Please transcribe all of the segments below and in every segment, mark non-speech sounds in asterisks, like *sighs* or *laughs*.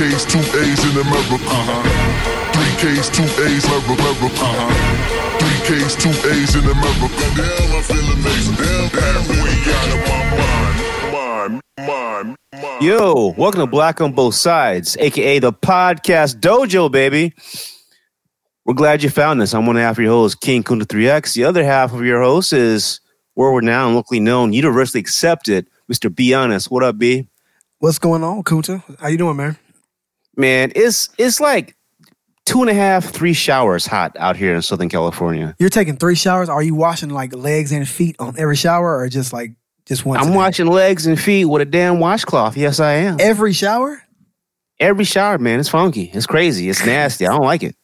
K's, two A's in America. Uh-huh. Three K's, two A's, America. Uh-huh. Three K's, two A's in America. Damn, I feel amazing. Damn, halfway out of my mind. Mind, mind, mind. Yo, welcome to Black on Both Sides, aka the podcast dojo, baby. We're glad you found us. I'm one half of your host, King Kunta 3X. The other half of your host is world renowned, locally known, universally accepted, Mr. Be Honest. What up, B? What's going on, Kunta? How you doing, man? Man, it's it's like two and a half, three showers hot out here in Southern California. You're taking three showers. Are you washing like legs and feet on every shower, or just like just one? I'm washing legs and feet with a damn washcloth. Yes, I am. every shower. Every shower, man, it's funky. It's crazy. It's nasty. I don't like it.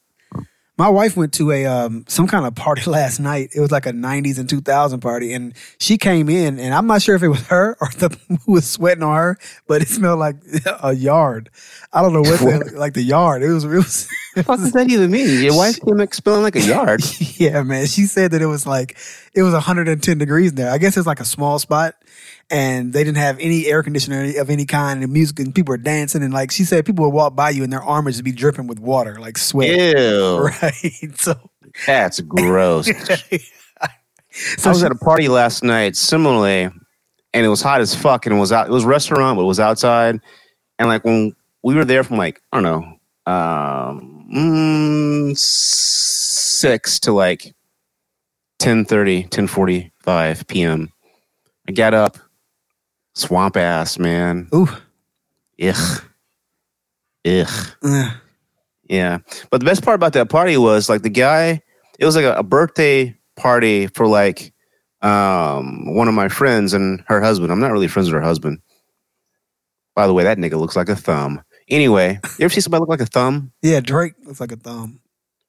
My wife went to a um, some kind of party *laughs* last night. It was like a '90s and 2000 party, and she came in, and I'm not sure if it was her or the *laughs* who was sweating on her, but it smelled like *laughs* a yard. I don't know what, the, like the yard. It was it was. What does that even mean? Your wife came like smelling like a yard. yeah, man. She said that it was like it was 110 degrees there. I guess it's like a small spot, and they didn't have any air conditioner of any kind, and music, and people were dancing, and like she said, people would walk by you, and their armor would be dripping with water, like sweat. Ew. *laughs* Right. So, That's gross. *laughs* so I was at a party last night, similarly, and it was hot as fuck. And it was out. It was restaurant, but it was outside. And like when we were there from like I don't know, um, mm, six to like 10.30, 10.45 p.m. I got up, swamp ass man, ooh, ugh, ugh. Yeah. But the best part about that party was like the guy, it was like a, a birthday party for like um one of my friends and her husband. I'm not really friends with her husband. By the way, that nigga looks like a thumb. Anyway, you ever see somebody look like a thumb? yeah, Drake looks like a thumb.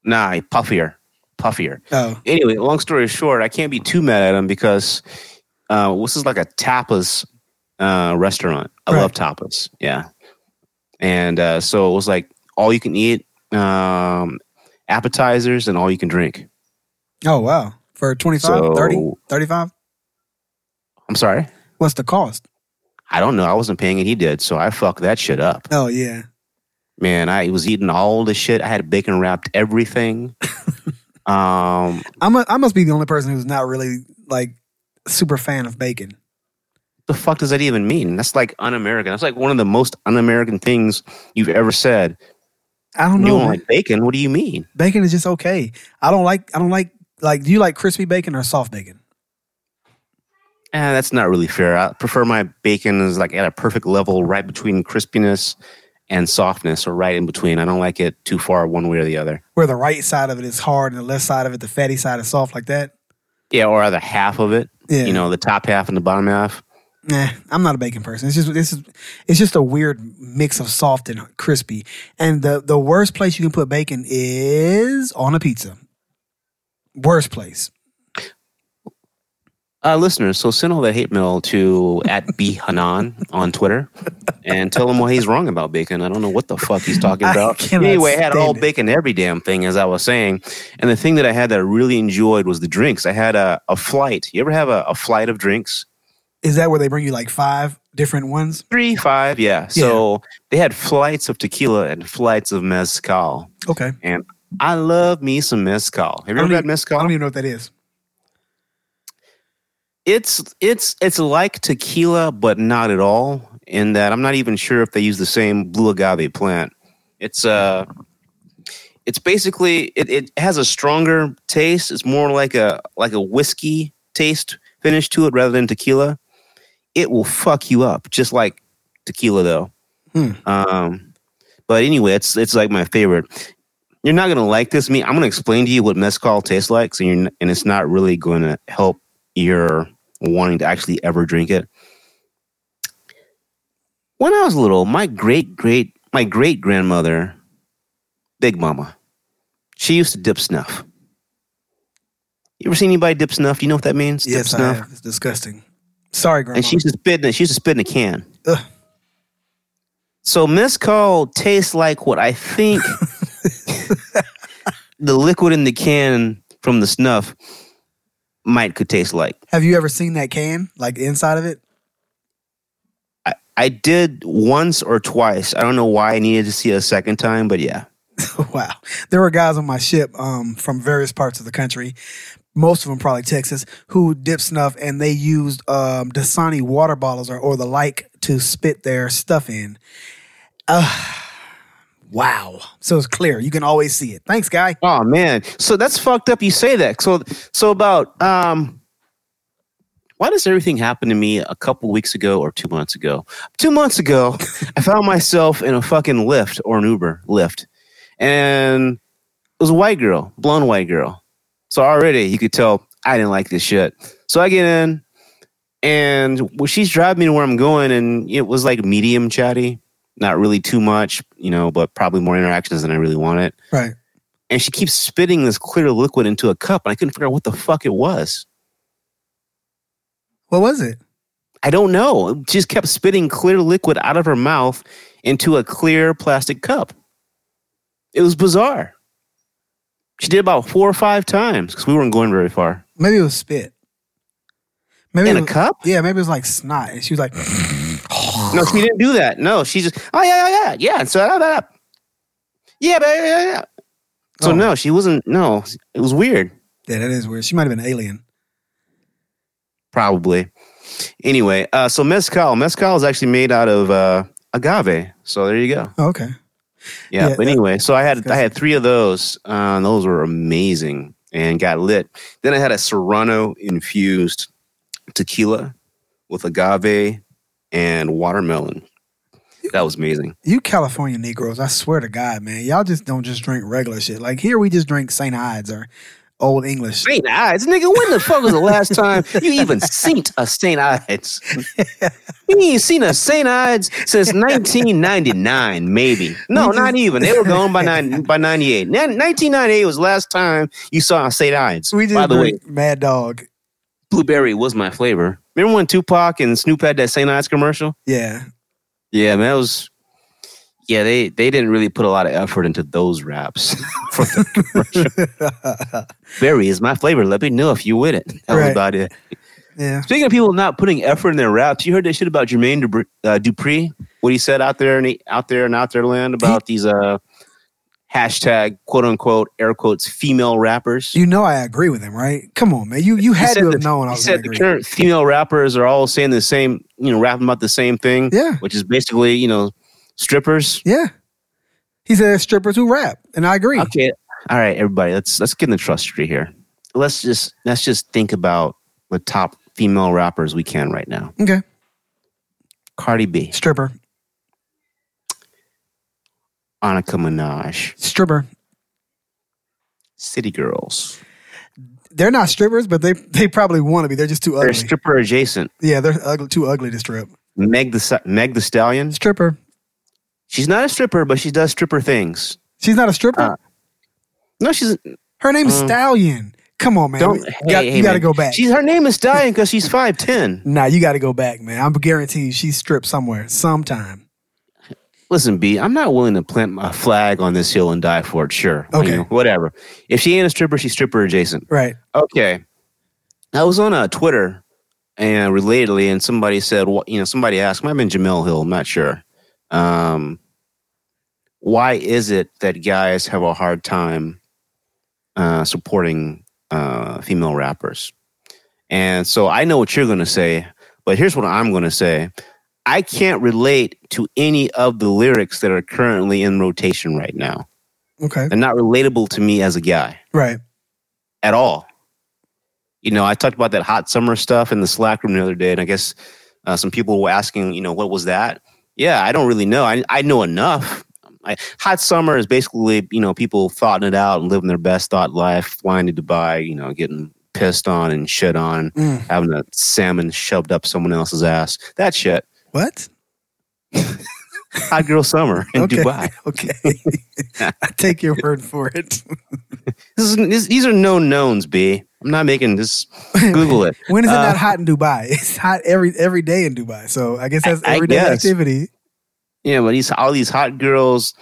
Nah, he puffier. Puffier. Oh, Anyway, long story short, I can't be too mad at him because uh this is like a tapas uh restaurant. I Right. love tapas. Yeah. And uh so it was like all you can eat um appetizers and all you can drink. oh wow. For 25, So- 30, 35? I'm sorry. What's the cost? I don't know. I wasn't paying it. He did. So I fucked that shit up. Oh yeah. Man, I was eating all the shit. I had bacon wrapped everything. *laughs* um, I'm a, I must be the only person who's not really like super fan of bacon. The fuck does that even mean? That's like un-American. That's like one of the most un-American things you've ever said. I don't know. you don't man. like bacon? What do you mean? bacon is just okay. I don't like I don't like like do you like crispy bacon or soft bacon? Eh, that's not really fair. I prefer my bacon is like at a perfect level, right between crispiness and softness, or right in between. I don't like it too far one way or the other. Where the right side of it is hard and the left side of it, the fatty side is soft like that. Yeah, or either half of it. Yeah. You know, the top half and the bottom half. Nah, I'm not a bacon person. It's just this is it's just a weird mix of soft and crispy. And the the worst place you can put bacon is on a pizza. Worst place. Uh, listeners, so send all that hate mail to at B Hanan on Twitter and tell him why he's wrong about bacon. I don't know what the fuck he's talking about. cannot Anyway, I had all it. bacon every damn thing, as I was saying. And the thing that I had that I really enjoyed was the drinks. I had a, a flight. You ever have a, a flight of drinks? Is that where they bring you like five different ones? Three, five, yeah. So they had flights of tequila and flights of mezcal. Okay. And I love me some mezcal. Have you ever had mezcal? I don't even know what that is. it's it's it's like tequila, but not at all. In that, I'm not even sure if they use the same blue agave plant. It's uh, it's basically it, it has a stronger taste. It's more like a like a whiskey taste finish to it rather than tequila. It will fuck you up, just like tequila, though. Hmm. Um, but anyway, it's it's like my favorite. You're not gonna like this. Me, I'm gonna explain to you what mezcal tastes like, so you're and it's not really going to help your wanting to actually ever drink it. When I was little, my great great my great grandmother, Big Mama, she used to dip snuff. You ever seen anybody dip snuff? Do you know what that means? dip Yes, I snuff. have. It's disgusting. Sorry, grandma. And she used to spit in it. She used to spit in a can. Ugh. So mezcal tastes like what I think *laughs* the liquid in the can from the snuff might could taste like. Have you ever seen that can, like the inside of it? I did once or twice. I don't know why I needed to see it a second time, but yeah. *laughs* wow. There were guys on my ship um, from various parts of the country, most of them probably Texas, who dip snuff and they used um, Dasani water bottles or, or the like to spit their stuff in. Uh, wow. So it's clear. You can always see it. Thanks, guy. Oh man. So that's fucked up you say that. So so about um why does everything happen to me a couple weeks ago or two months ago? Two months ago, *laughs* I found myself in a fucking Lyft or an Uber Lyft. And it was a white girl, blonde white girl. So already you could tell I didn't like this shit. So I get in and well, she's driving me to where I'm going, and it was like medium chatty, not really too much, you know, but probably more interactions than I really wanted. Right. And she keeps spitting this clear liquid into a cup, and I couldn't figure out what the fuck it was. What was it? I don't know. She just kept spitting clear liquid out of her mouth into a clear plastic cup. It was bizarre. She did about four or five times because we weren't going very far. Maybe it was spit. Maybe In it a cup? Yeah, maybe it was like snot. And she was like, *sighs* No, she didn't do that. No, she just oh yeah yeah yeah yeah. And so da, da, da. yeah but, yeah yeah. So Oh. no, she wasn't. No, it was weird. yeah, that is weird. She might have been an alien. Probably. Anyway, uh, so mezcal. Mezcal is actually made out of uh, agave. So there you go. Oh, okay. Yeah, Yeah, but anyway, so I had I had three of those. Uh, and those were amazing and got lit. Then I had a Serrano infused tequila with agave and watermelon. That was amazing. You California Negroes, I swear to God, man, y'all just don't just drink regular shit. Like here, we just drink St. Ides or Old English. Saint Ides, nigga. When the fuck was the last time you even *laughs* seen a Saint Ides? You ain't seen a Saint Ides since 1999, maybe. No, not even. They were gone by nine, by 98. 1998 was the last time you saw a Saint Ides. We just By the way, Mad Dog. blueberry was my flavor. Remember when Tupac and Snoop had that Saint Ides commercial? Yeah. Yeah, man, that was. Yeah, they they didn't really put a lot of effort into those raps. *laughs* for the commercial. *laughs* Berry is my flavor. Let me know if you it. That was Right. about it. yeah. Speaking of people not putting effort in their raps, you heard that shit about Jermaine Dupri, uh, Dupree? What he said out there and out there and out there land about these uh hashtag quote unquote air quotes female rappers. You know I agree with him, right? Come on, man. You you had to have that- known I he was said gonna the agree. current female rappers are all saying the same, you know, rapping about the same thing, Yeah. which is basically, you know, strippers. Yeah. He said strippers who rap, and I agree. Okay, all right, everybody, let's let's get in the trust tree here. Let's just let's just think about the top female rappers we can right now. Okay. Cardi B, Stripper. Annika Minaj, Stripper. City Girls. They're not strippers, but they they probably want to be. They're just too ugly. They're stripper adjacent. yeah, they're ugly, too ugly to strip. Meg the Meg the Stallion. Stripper. She's not a stripper, but she does stripper things. She's not a stripper. Uh, No, she's Her name's mm. Stallion. Come on, man. don't. We- hey, you got, hey, you got to go back. She's her name is Stallion because she's five ten. *laughs* nah, you got to go back, man. I'm guaranteeing you she's stripped somewhere, sometime. Listen, B, I'm not willing to plant my flag on this hill and die for it. Sure, Okay. You know, whatever. If she ain't a stripper, she's stripper adjacent. Right. Okay. I was on uh, Twitter and relatedly, and somebody said, well, you know, somebody asked, might have been Jemele Hill, I'm not sure. Um, why is it that guys have a hard time uh, supporting uh, female rappers? And so I know what you're going to say, but here's what I'm going to say. I can't relate to any of the lyrics that are currently in rotation right now. Okay. They're not relatable to me as a guy Right. at all. You know, I talked about that hot summer stuff in the Slack room the other day, and I guess uh, some people were asking, you know, what was that? Yeah, I don't really know. I, I know enough. I, hot summer is basically, you know, people thoughting it out and living their best thought life, flying to Dubai, you know, getting pissed on and shit on, Mm. having a salmon shoved up someone else's ass. That shit. What? Hot girl summer in okay. Dubai. *laughs* Okay. *laughs* I take your word for it. *laughs* This is, this, these are known knowns, B. I'm not making this. Google it. when is it Uh, not hot in Dubai? It's hot every every day in Dubai. So I guess that's everyday activity. Yeah, but these all these hot girls,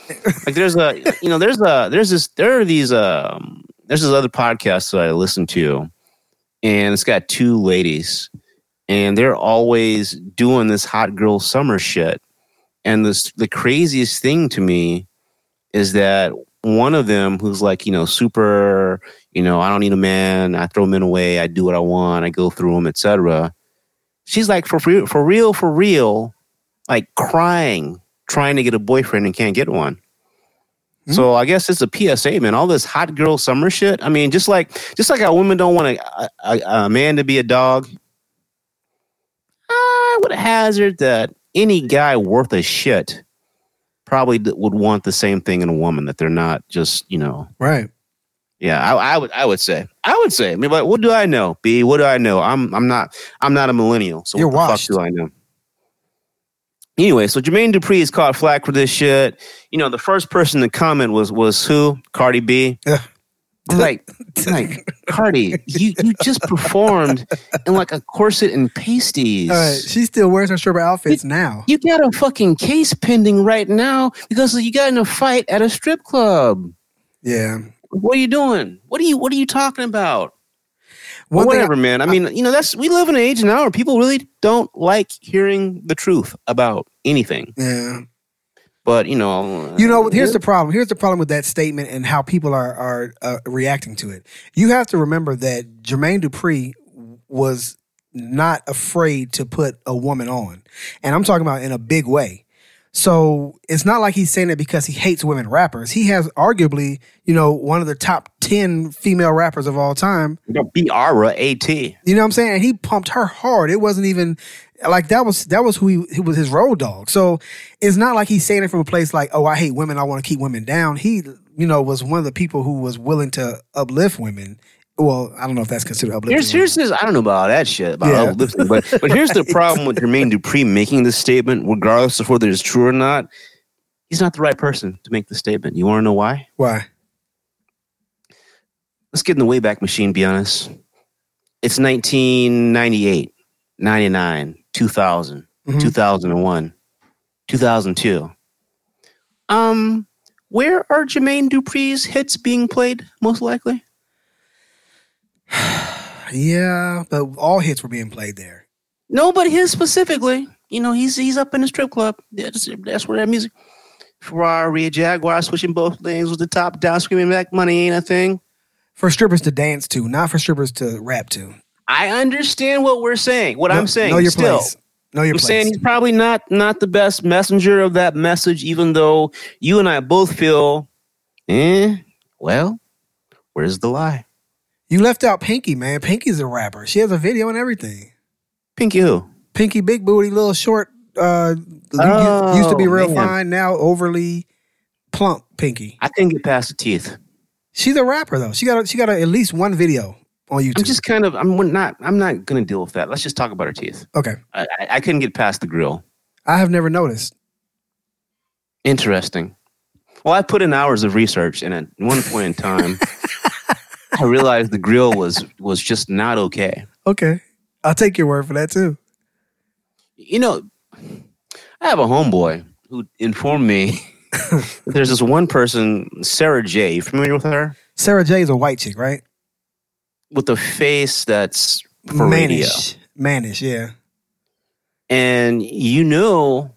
like there's a *laughs* you know there's a there's this there are these um there's this other podcast that I listen to, and it's got two ladies, and they're always doing this hot girl summer shit. And this the craziest thing to me is that one of them who's like, you know, super, you know, I don't need a man, I throw men away, I do what I want, I go through them, etc. She's like for for real, for real, like crying, trying to get a boyfriend and can't get one. So hmm? I guess it's a PSA, man. All this hot girl summer shit. I mean, just like just like how women don't want a, a, a man to be a dog. I would hazard that any guy worth a shit probably would want the same thing in a woman that they're not just you know. Right. Yeah, I, I would I would say I would say. I mean, but what do I know? B, what do I know? I'm I'm not I'm not a millennial. So You're what the washed. fuck do I know? Anyway, so Jermaine Dupri is caught flack for this shit. You know, the first person to comment was was who? Cardi B. Yeah. Like, like *laughs* Cardi, you you just performed in like a corset and pasties. All right. She still wears her stripper outfits now. You got a fucking case pending right now because you got in a fight at a strip club. Yeah. What are you doing? What are you What are you talking about? One whatever, man. I mean, you know, that's we live in an age now where people really don't like hearing the truth about anything. Yeah. But you know, You know, here's the problem. Here's the problem with that statement and how people are are uh, reacting to it. You have to remember that Jermaine Dupri was not afraid to put a woman on, and I'm talking about in a big way. So it's not like he's saying it because he hates women rappers. He has arguably, you know, one of the top ten female rappers of all time. know, At. You know what I'm saying? And he pumped her hard. It wasn't even like that was that was who he, he was his road dog. So it's not like he's saying it from a place like, oh, I hate women. I want to keep women down. He, you know, was one of the people who was willing to uplift women. Well, I don't know if that's considered uplifting. Here's here's this. I don't know about all that shit about Yeah. uplifting, but but here's the problem with Jermaine Dupri making this statement, regardless of whether it's true or not. He's not the right person to make the statement. You want to know why? Why? Let's get in the Wayback Machine, be honest. It's 1998, 99, 2000, Mhm. 2001, 2002. Um, where are Jermaine Dupri's hits being played most likely? *sighs* Yeah, but all hits were being played there. No, but his specifically. You know, he's he's up in the strip club. That's, that's where that music. Ferrari, Jaguar, switching both lanes with the top down, screaming back money ain't a thing. For strippers to dance to, not for strippers to rap to. I understand what we're saying. What Know- I'm saying. Know your still, place. Know your I'm place. saying he's probably not not the best messenger of that message, even though you and I both feel, eh, well, where's the lie? You left out Pinky, man. Pinky's a rapper. She has a video and everything. Pinky who? Pinky, big booty, little short. Uh, Oh, used to be real man. fine. Now overly plump. Pinky. I couldn't get past the teeth. She's a rapper though. She got a, she got a, at least one video on YouTube. I'm just kind of I'm not I'm not gonna deal with that. Let's just talk about her teeth. okay. I, I, I couldn't get past the grill. I have never noticed. Interesting. Well, I put in hours of research, and at one point in time, *laughs* I realized the grill was was just not okay. Okay, I'll take your word for that too. You know, I have a homeboy who informed me *laughs* there's this one person, Sara Jay. You familiar with her? Sara Jay is a white chick, right? With a face that's for radio, Mannish, mannish, yeah. and you know,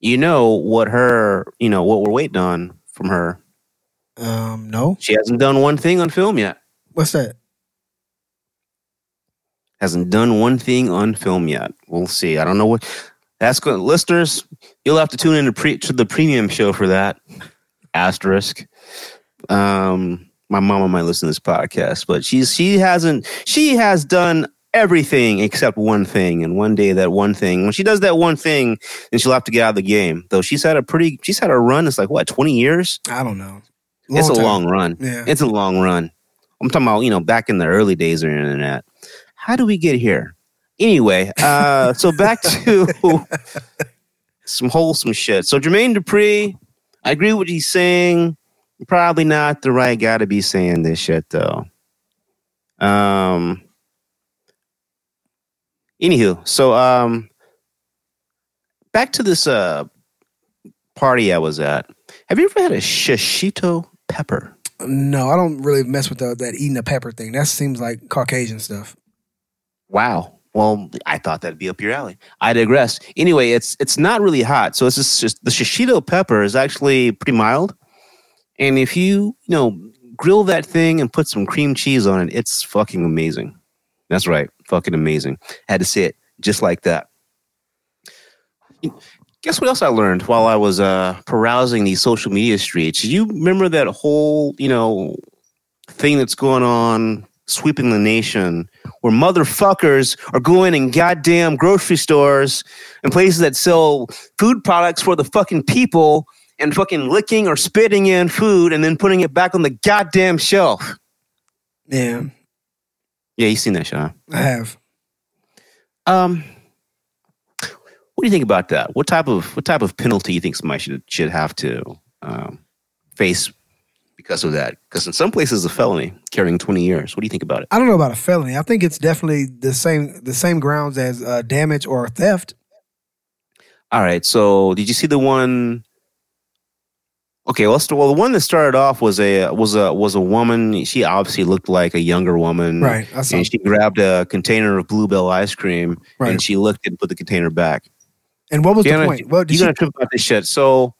you know what her, you know what we're waiting on from her. Um, no, She hasn't done one thing on film yet. what's that? hasn't done one thing on film yet. We'll see. I don't know what that's going. Listeners, you'll have to tune in to, pre, to the premium show for that. Asterisk. Um, my mama might listen to this podcast, but she's she hasn't. She has done everything except one thing, and one day that one thing. When she does that one thing, then she'll have to get out of the game. Though she's had a pretty. She's had a run. It's like what twenty years. I don't know. It's a time. long run. Yeah. It's a long run. I'm talking about, you know, back in the early days of the internet. How do we get here? Anyway, uh, so back *laughs* to some wholesome shit. So Jermaine Dupri, I agree with what he's saying. Probably not the right guy to be saying this shit though. Um anywho, so um back to this uh party I was at. Have you ever had a shishito pepper? No, I don't really mess with the, that eating a pepper thing. That seems like Caucasian stuff. Wow. Well, I thought that'd be up your alley. I digress. Anyway, it's it's not really hot, so it's just, just the shishito pepper is actually pretty mild. And if you you know grill that thing and put some cream cheese on it, it's fucking amazing. That's right, fucking amazing. Had to say it just like that. Guess what else I learned while I was uh, carousing these social media streets? You remember that whole you know thing that's going on sweeping the nation where motherfuckers are going in goddamn grocery stores and places that sell food products for the fucking people and fucking licking or spitting in food and then putting it back on the goddamn shelf. Yeah, Yeah, you seen that shot. I have. Um what do you think about that? What type of what type of penalty do you think somebody should should have to um, face because of that? Because in some places, it's a felony carrying twenty years. What do you think about it? I don't know about a felony. I think it's definitely the same the same grounds as uh, damage or theft. All right. So, did you see the one? Okay, well, well, the one that started off was a was a was a woman. She obviously looked like a younger woman, Right. And she grabbed a container of Bluebell ice cream Right. and she looked and put the container back. And what was You're the gonna- point? What did You're gonna trip about this shit. So,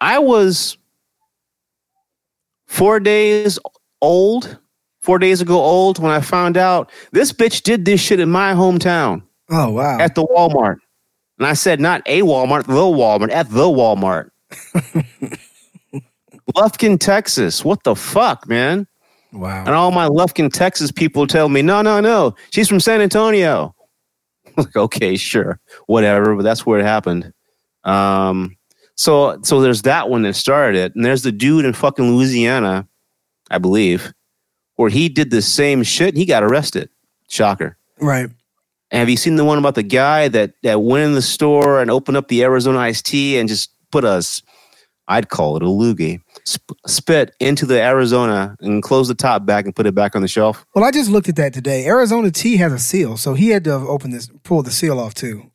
I was four days old, four days ago old when I found out this bitch did this shit in my hometown. Oh wow! at the Walmart. And I said, not a Walmart, the Walmart, at the Walmart. *laughs* Lufkin, Texas. What the fuck, man? wow. And all my Lufkin, Texas people tell me, no, no, no. She's from San Antonio. *laughs* like, okay, sure. Whatever, but that's where it happened. Um, so so there's that one that started it. And there's the dude in fucking Louisiana, I believe, where he did the same shit and he got arrested. Shocker. Right. And have you seen the one about the guy that that went in the store and opened up the Arizona iced tea and just put us? I'd call it a loogie, sp- spit into the Arizona and close the top back and put it back on the shelf? Well, I just looked at that today. Arizona Tea has a seal, so he had to have opened this, pull the seal off too.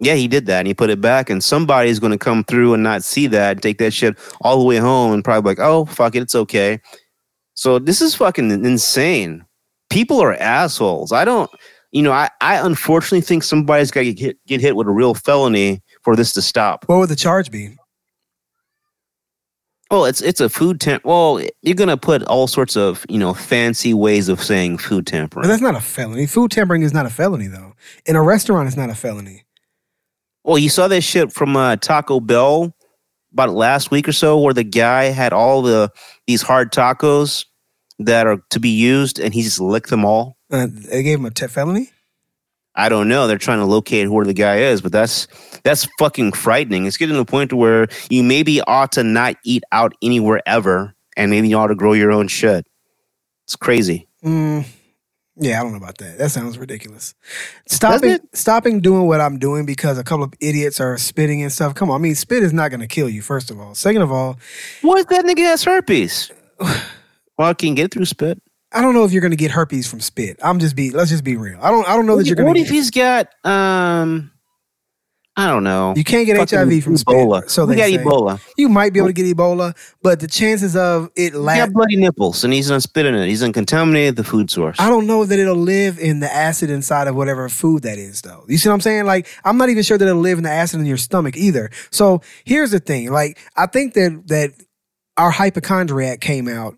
Yeah, he did that and he put it back. And somebody's going to come through and not see that and take that shit all the way home and probably be like, oh, fuck it, it's okay. So this is fucking insane. People are assholes. I don't, you know, I, I unfortunately think somebody's got to get get hit with a real felony for this to stop. What would the charge be? Well, it's it's a food temp. Well, you're gonna put all sorts of you know fancy ways of saying food tampering. But that's not a felony. Food tampering is not a felony, though. In a restaurant, it's not a felony. Well, you saw this shit from uh, Taco Bell about last week or so, where the guy had all the these hard tacos that are to be used, and he just licked them all. Uh, they gave him a te- felony. I don't know. They're trying to locate where the guy is, but that's that's fucking frightening. It's getting to the point where you maybe ought to not eat out anywhere ever, and maybe you ought to grow your own shit. It's crazy. Mm, yeah, I don't know about that. That sounds ridiculous. Stopping, stopping doing what I'm doing because a couple of idiots are spitting and stuff. Come on, I mean, spit is not going to kill you. First of all, second of all, What if that nigga has herpes? *sighs* well, can get through spit? I don't know if you're going to get herpes from spit. I'm just be. Let's just be real. I don't. I don't know that you're going to. what if he's got um I don't know. You can't get fucking HIV from Ebola. spit. So we they got say. Ebola. You might be able to get Ebola, but the chances of it He last. got bloody nipples and he's not unspitting it. He's uncontaminated the food source. I don't know that it'll live in the acid inside of whatever food that is, though. You see what I'm saying? Like, I'm not even sure that it'll live in the acid in your stomach either. So here's the thing: like, I think that that our hypochondriac came out,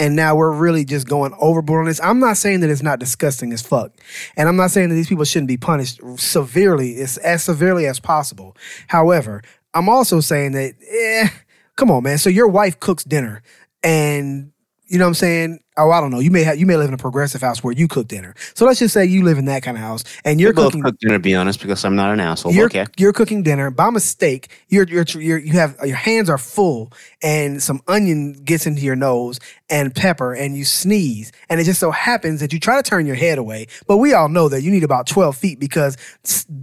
and now we're really just going overboard on this. I'm not saying that it's not disgusting as fuck, and I'm not saying that these people shouldn't be punished severely, as, as severely as possible. However, I'm also saying that, eh, come on, man. So your wife cooks dinner, and you know what I'm saying? Oh, I don't know. You may have you may live in a progressive house where you cook dinner. So let's just say you live in that kind of house and you're both cooking cooked dinner, to be honest, because I'm not an asshole. you're, okay. you're cooking dinner by mistake. You're, you're you're you have your hands are full and some onion gets into your nose and pepper and you sneeze and it just so happens that you try to turn your head away, but we all know that you need about twelve feet because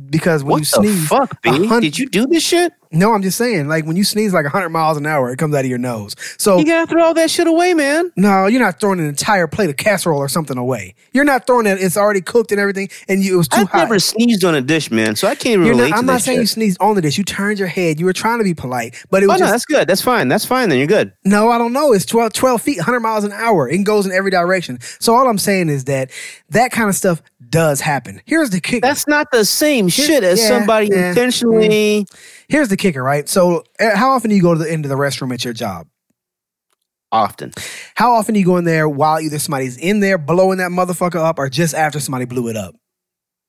because when What you sneeze, fuck, B? Did you do this shit? No, I'm just saying, like when you sneeze like 100 miles an hour, it comes out of your nose. So You gotta throw all that shit away, man. no, you're not throwing an entire plate of casserole or something away. You're not throwing it. It's already cooked and everything, and you, it was too hot. I've hot. never sneezed on a dish, man, so I can't You're relate not, I'm not saying you sneezed on the dish. You turned your head. You were trying to be polite, but it Oh was no, that's good. That's fine. That's fine. Then you're good. No, I don't know. It's 12, 12 feet, 100 miles an hour. It goes in every direction. So all I'm saying is that that kind of stuff does happen. Here's the kicker. That's not the same shit as yeah, somebody yeah, intentionally. Mm. Here's the kicker, right? So uh, how often do you go to the end of the restroom at your job? Often, How often do you go in there while either somebody's in there blowing that motherfucker up or just after somebody blew it up?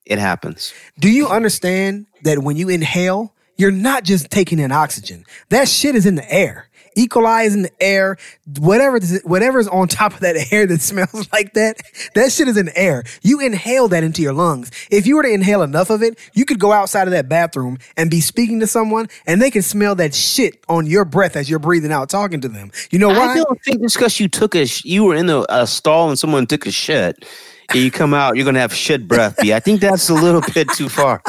it happens. Do you understand that when you inhale, you're not just taking in oxygen? That shit is in the air. E. in the air. Whatever, whatever's on top of that *laughs* air that smells like that, that shit is in the air. You inhale that into your lungs. If you were to inhale enough of it, you could go outside of that bathroom and be speaking to someone, and they can smell that shit on your breath as you're breathing out, talking to them. You know I why? don't think just because you took a, sh- you were in a, a stall and someone took a shit, and you come out, you're gonna have shit breath. I think that's a little *laughs* bit too far.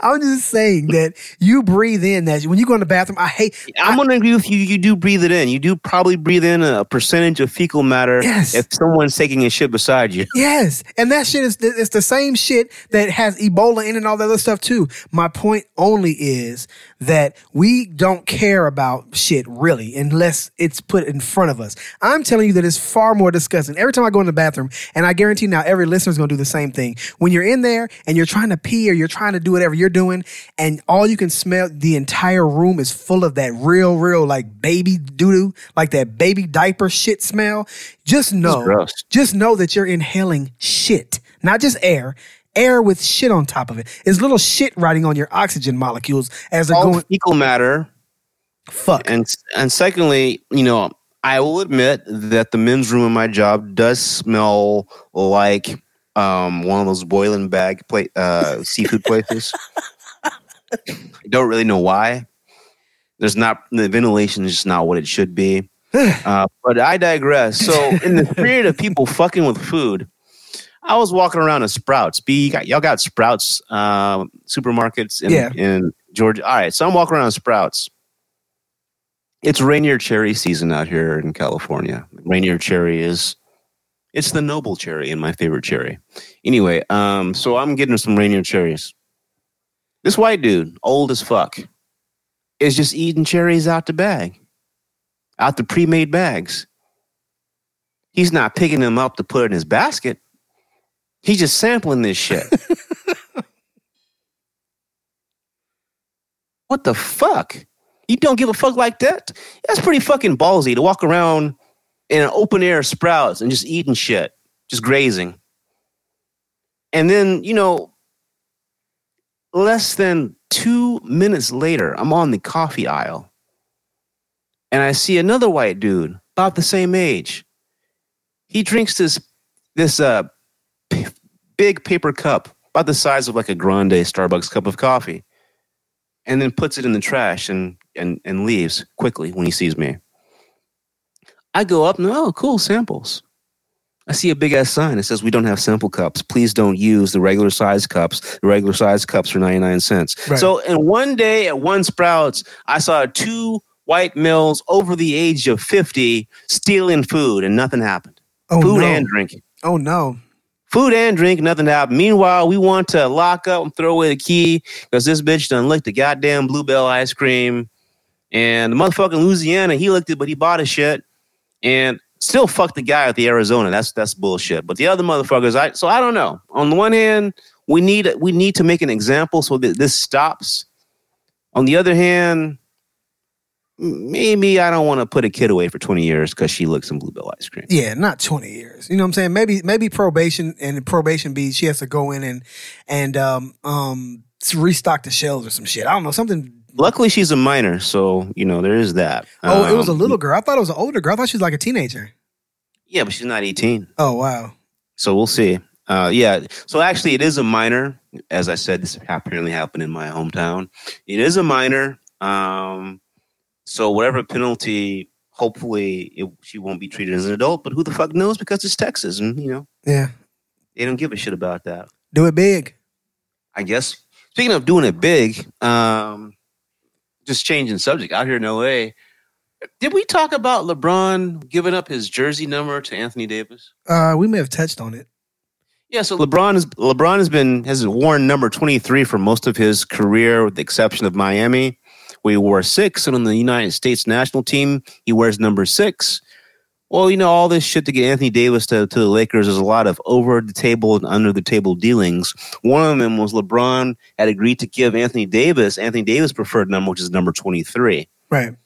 I'm just saying that you breathe in that when you go in the bathroom. I hate. I'm gonna agree with you. You do breathe it in. You do probably breathe in a percentage of fecal matter Yes. if someone's taking a shit beside you. Yes, and that shit is it's the same shit that has Ebola in and all that other stuff too. My point only is that we don't care about shit really unless it's put in front of us. I'm telling you that it's far more disgusting. Every time I go in the bathroom, and I guarantee now every listener's gonna do the same thing. When you're in there and you're trying to pee or you're trying to do whatever you're doing, and all you can smell, the entire room is full of that real, real like baby doo doo, like that baby diaper shit smell. Just know, just know that you're inhaling shit, not just air. Air with shit on top of it. It's little shit riding on your oxygen molecules as they're All going. fecal matter, Fuck. and and secondly, you know, I will admit that the men's room in my job does smell like um, one of those boiling bag plate uh, *laughs* seafood places. I don't really know why. There's not the ventilation is just not what it should be. *sighs* Uh, but I digress. So, in the *laughs* spirit of people fucking with food, I was walking around a Sprouts. B, you got, y'all got Sprouts um, supermarkets in, Yeah. in Georgia. All right, so I'm walking around Sprouts. It's Rainier cherry season out here in California. Rainier cherry is it's the noble cherry and my favorite cherry. Anyway, um, so I'm getting some Rainier cherries. This white dude, old as fuck, is just eating cherries out the bag, out the pre-made bags. He's not picking them up to put in his basket. He's just sampling this shit. *laughs* what the fuck? You don't give a fuck like that? That's pretty fucking ballsy to walk around in an open air sprouts and just eating shit, just grazing. And then, you know, less than two minutes later, I'm on the coffee aisle and I see another white dude about the same age. He drinks this this uh big paper cup about the size of like a grande Starbucks cup of coffee and then puts it in the trash and and and leaves quickly when he sees me. I go up and oh, cool samples. I see a big ass sign that says we don't have sample cups. Please don't use the regular size cups. The regular size cups are 99 cents. Right. So in one day at one Sprouts, I saw two white males over the age of 50 stealing food and nothing happened. Oh food no. and drink. oh no. Food and drink, nothing happened. Meanwhile, we want to lock up and throw away the key because this bitch done licked the goddamn Bluebell ice cream. And the motherfucker Louisiana, he licked it, but he bought his shit. And still fucked the guy at the Arizona. That's that's bullshit. But the other motherfuckers, I so I don't know. On the one hand, we need we need to make an example so that this stops. On the other hand, maybe I don't want to put a kid away for 20 years because she licked some Bluebell ice cream. Yeah, not 20 years. You know what I'm saying? Maybe maybe probation and probation be she has to go in and and um um restock the shelves or some shit. I don't know, something Luckily, she's a minor, so you know there is that. Oh, it was a Um, little girl. I thought it was an older girl. I thought she was like a teenager. Yeah, but she's not 18. Oh wow. So we'll see. Uh, yeah. So actually, it is a minor. As I said, this apparently happened in my hometown. It is a minor. Um, so whatever penalty, hopefully, it, she won't be treated as an adult. But who the fuck knows? Because it's Texas, and you know Yeah. they don't give a shit about that. Do it big. I guess. Speaking of doing it big, um, just changing subject out here in LA. Did we talk about LeBron giving up his jersey number to Anthony Davis? Uh, we may have touched on it. Yeah, so LeBron is LeBron has been has worn number 23 for most of his career, with the exception of Miami, where he wore six, and on the United States national team, he wears number six. Well, you know, all this shit to get Anthony Davis to, to the Lakers is a lot of over the table and under the table dealings. One of them was LeBron had agreed to give Anthony Davis Anthony Davis preferred number, which is number 23. Right.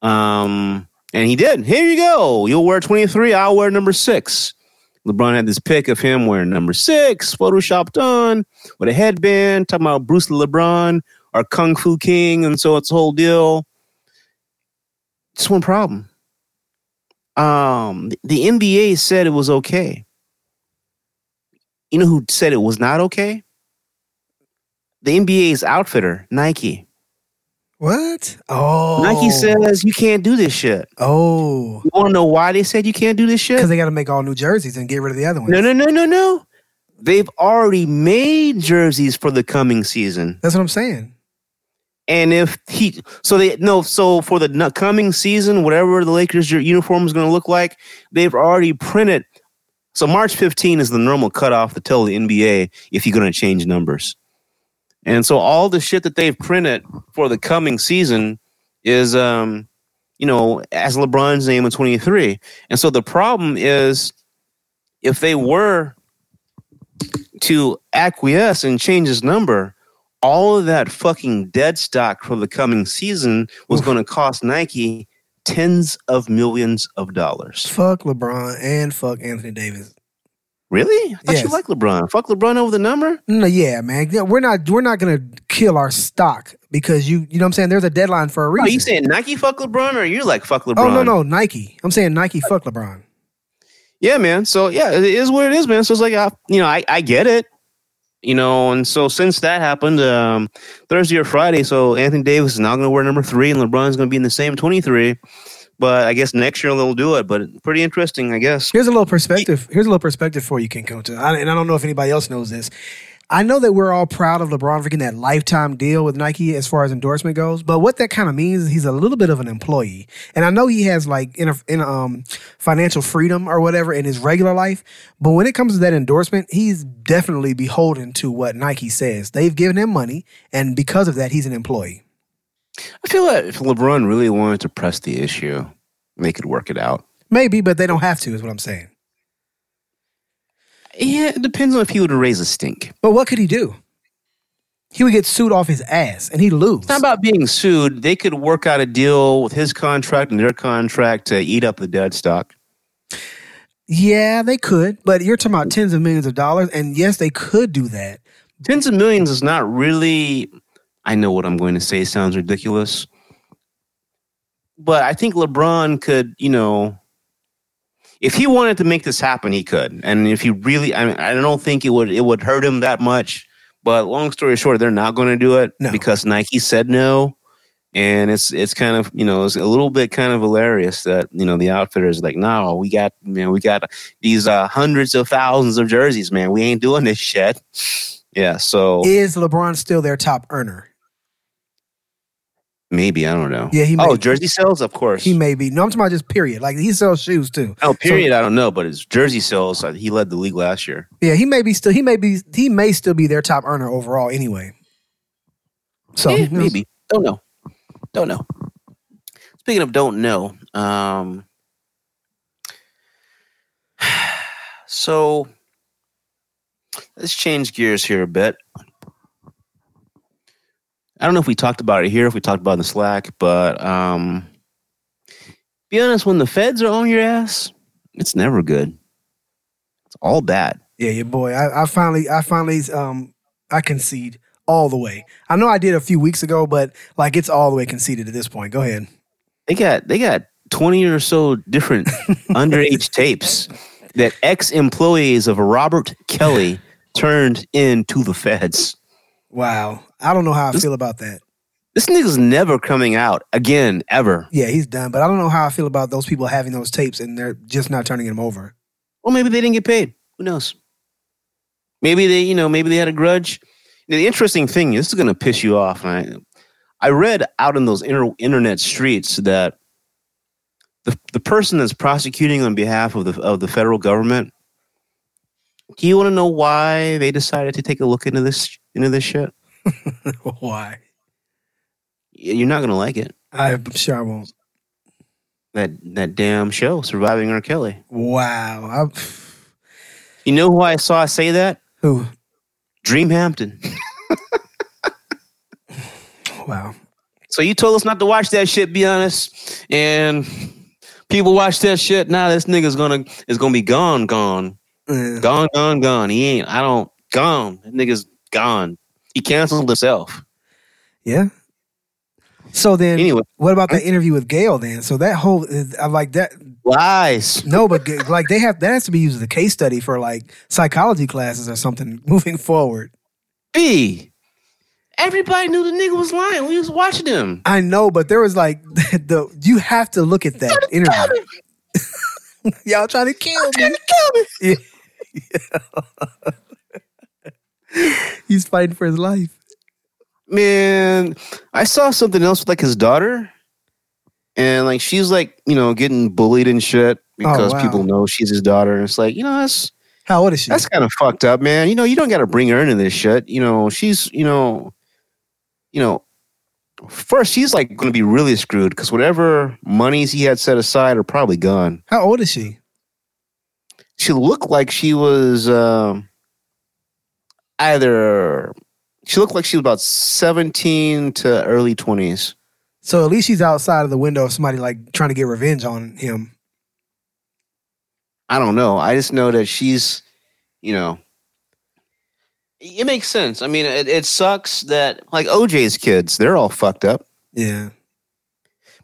Um, and he did. Here you go. You'll wear 23. I'll wear number six. LeBron had this pic of him wearing number six, photoshopped on with a headband, talking about Bruce LeBron, our Kung Fu King, and so it's a whole deal. Just one problem. Um, the, the NBA said it was okay. You know who said it was not okay? The NBA's outfitter, Nike. What? Oh, Nike says you can't do this shit. Oh, You want to know why they said you can't do this shit? because they got to make all new jerseys and get rid of the other ones. No, no, no, no, no. They've already made jerseys for the coming season. That's what I'm saying. And if he, so they, no, so for the coming season, whatever the Lakers your uniform is going to look like, they've already printed. So March 15 is the normal cutoff to tell the NBA if you're going to change numbers. And so all the shit that they've printed for the coming season is, um, you know, as LeBron's name in 23. And so the problem is if they were to acquiesce and change his number, all of that fucking dead stock for the coming season was going to cost Nike tens of millions of dollars. Fuck LeBron and fuck Anthony Davis. Really? I thought Yes. you like LeBron. Fuck LeBron over the number? No, yeah, man. We're not we're not gonna kill our stock because you you know what I'm saying. There's a deadline for a reason. Are you saying Nike fuck LeBron or you like fuck oh, LeBron? oh no no Nike. I'm saying Nike. Fuck LeBron. Yeah, man. So yeah, it is what it is, man. So it's like, I, you know, I, I get it, you know. And so since that happened, um, Thursday or Friday, so Anthony Davis is not going to wear number three, and LeBron's going to be in the same twenty three. But I guess next year they'll do it. But pretty interesting, I guess. Here's a little perspective. Here's a little perspective for you, King Kunta. And I don't know if anybody else knows this. I know that we're all proud of LeBron for getting that lifetime deal with Nike as far as endorsement goes, but what that kind of means is he's a little bit of an employee. And I know he has like in a, in a, um financial freedom or whatever in his regular life, but when it comes to that endorsement, he's definitely beholden to what Nike says. They've given him money, and because of that, he's an employee. I feel like if LeBron really wanted to press the issue, they could work it out. Maybe, but they don't have to, is what I'm saying. Yeah, it depends on if he would raise a stink. But what could he do? He would get sued off his ass and he'd lose. It's not about being sued. They could work out a deal with his contract and their contract to eat up the dead stock. Yeah, they could, but you're talking about tens of millions of dollars, and yes, they could do that. Tens of millions is not really. I know what I'm going to say sounds ridiculous, but I think LeBron could, you know, if he wanted to make this happen, he could. And if he really, I mean, I don't think it would it would hurt him that much. But long story short, they're not going to do it No. because Nike said no. And it's it's kind of you know it's a little bit kind of hilarious that you know the outfitter is like no we got you know we got these uh, hundreds of thousands of jerseys man we ain't doing this shit yeah so Is LeBron still their top earner? Maybe I don't know Yeah, he may, oh jersey sales of course he may be. No, I'm talking about just period. Like he sells shoes too. oh period I don't know but his jersey sales uh, he led the league last year Yeah, he may be still. He may be. He may still be their top earner overall. Anyway. So Yeah, maybe don't know don't know speaking of don't know um *sighs* so let's change gears here a bit I don't know if we talked about it here, if we talked about it in the Slack, but um, be honest, when the feds are on your ass, it's never good. It's all bad. Yeah, your boy. I, I finally, I finally, um, I concede all the way. I know I did a few weeks ago, but like it's all the way conceded at this point. Go ahead. They got they got twenty or so different *laughs* underage tapes that ex employees of Robert Kelly *laughs* turned into the feds. Wow. I don't know how I This- feel about that. This nigga's never coming out again, ever. Yeah, he's done, but I don't know how I feel about those people having those tapes and they're just not turning them over. Well, maybe they didn't get paid. Who knows? Maybe they, you know, maybe they had a grudge. The interesting thing, is this is going to piss you off. I, I read out in those inter- internet streets that the the person that's prosecuting on behalf of the of the federal government. Do you want to know why they decided to take a look into this into this shit? *laughs* Why? You're not gonna like it. I'm sure I won't. That that damn show, Surviving R. Kelly. Wow. I, You know who I saw say that? who? Dream Hampton. *laughs* Wow. So you told us not to watch that shit, be honest. And people watch that shit. Now this nigga's gonna is gonna be gone, gone. Uh, Gone, gone, gone. He ain't I don't gone. That nigga's gone. He canceled himself. yeah. So then, Anyway, what about the interview with Gayle? Then, so that whole, uh, I like that. lies. No, but like they have that has to be used as a case study for like psychology classes or something *laughs* moving forward. B. Everybody knew the nigga was lying. We was watching him. I know, but there was like *laughs* the you have to look at that interview. *laughs* Y'all trying to kill me. *laughs* He's fighting for his life. Man, I saw something else with like his daughter. And like she's like, you know, getting bullied and shit because wow. people know she's his daughter. And it's like, you know, that's How old is she? That's kind of fucked up, man. You know, you don't got to bring her into this shit. You know, she's, you know, you know, first she's like going to be really screwed because whatever monies he had set aside are probably gone. How old is she? She looked like she was um, either. She looked like she was about seventeen to early twenties. So at least she's outside of the window of somebody like trying to get revenge on him. I don't know. I just know that she's, you know, it makes sense. I mean, it, it sucks that like OJ's kids, they're all fucked up. Yeah.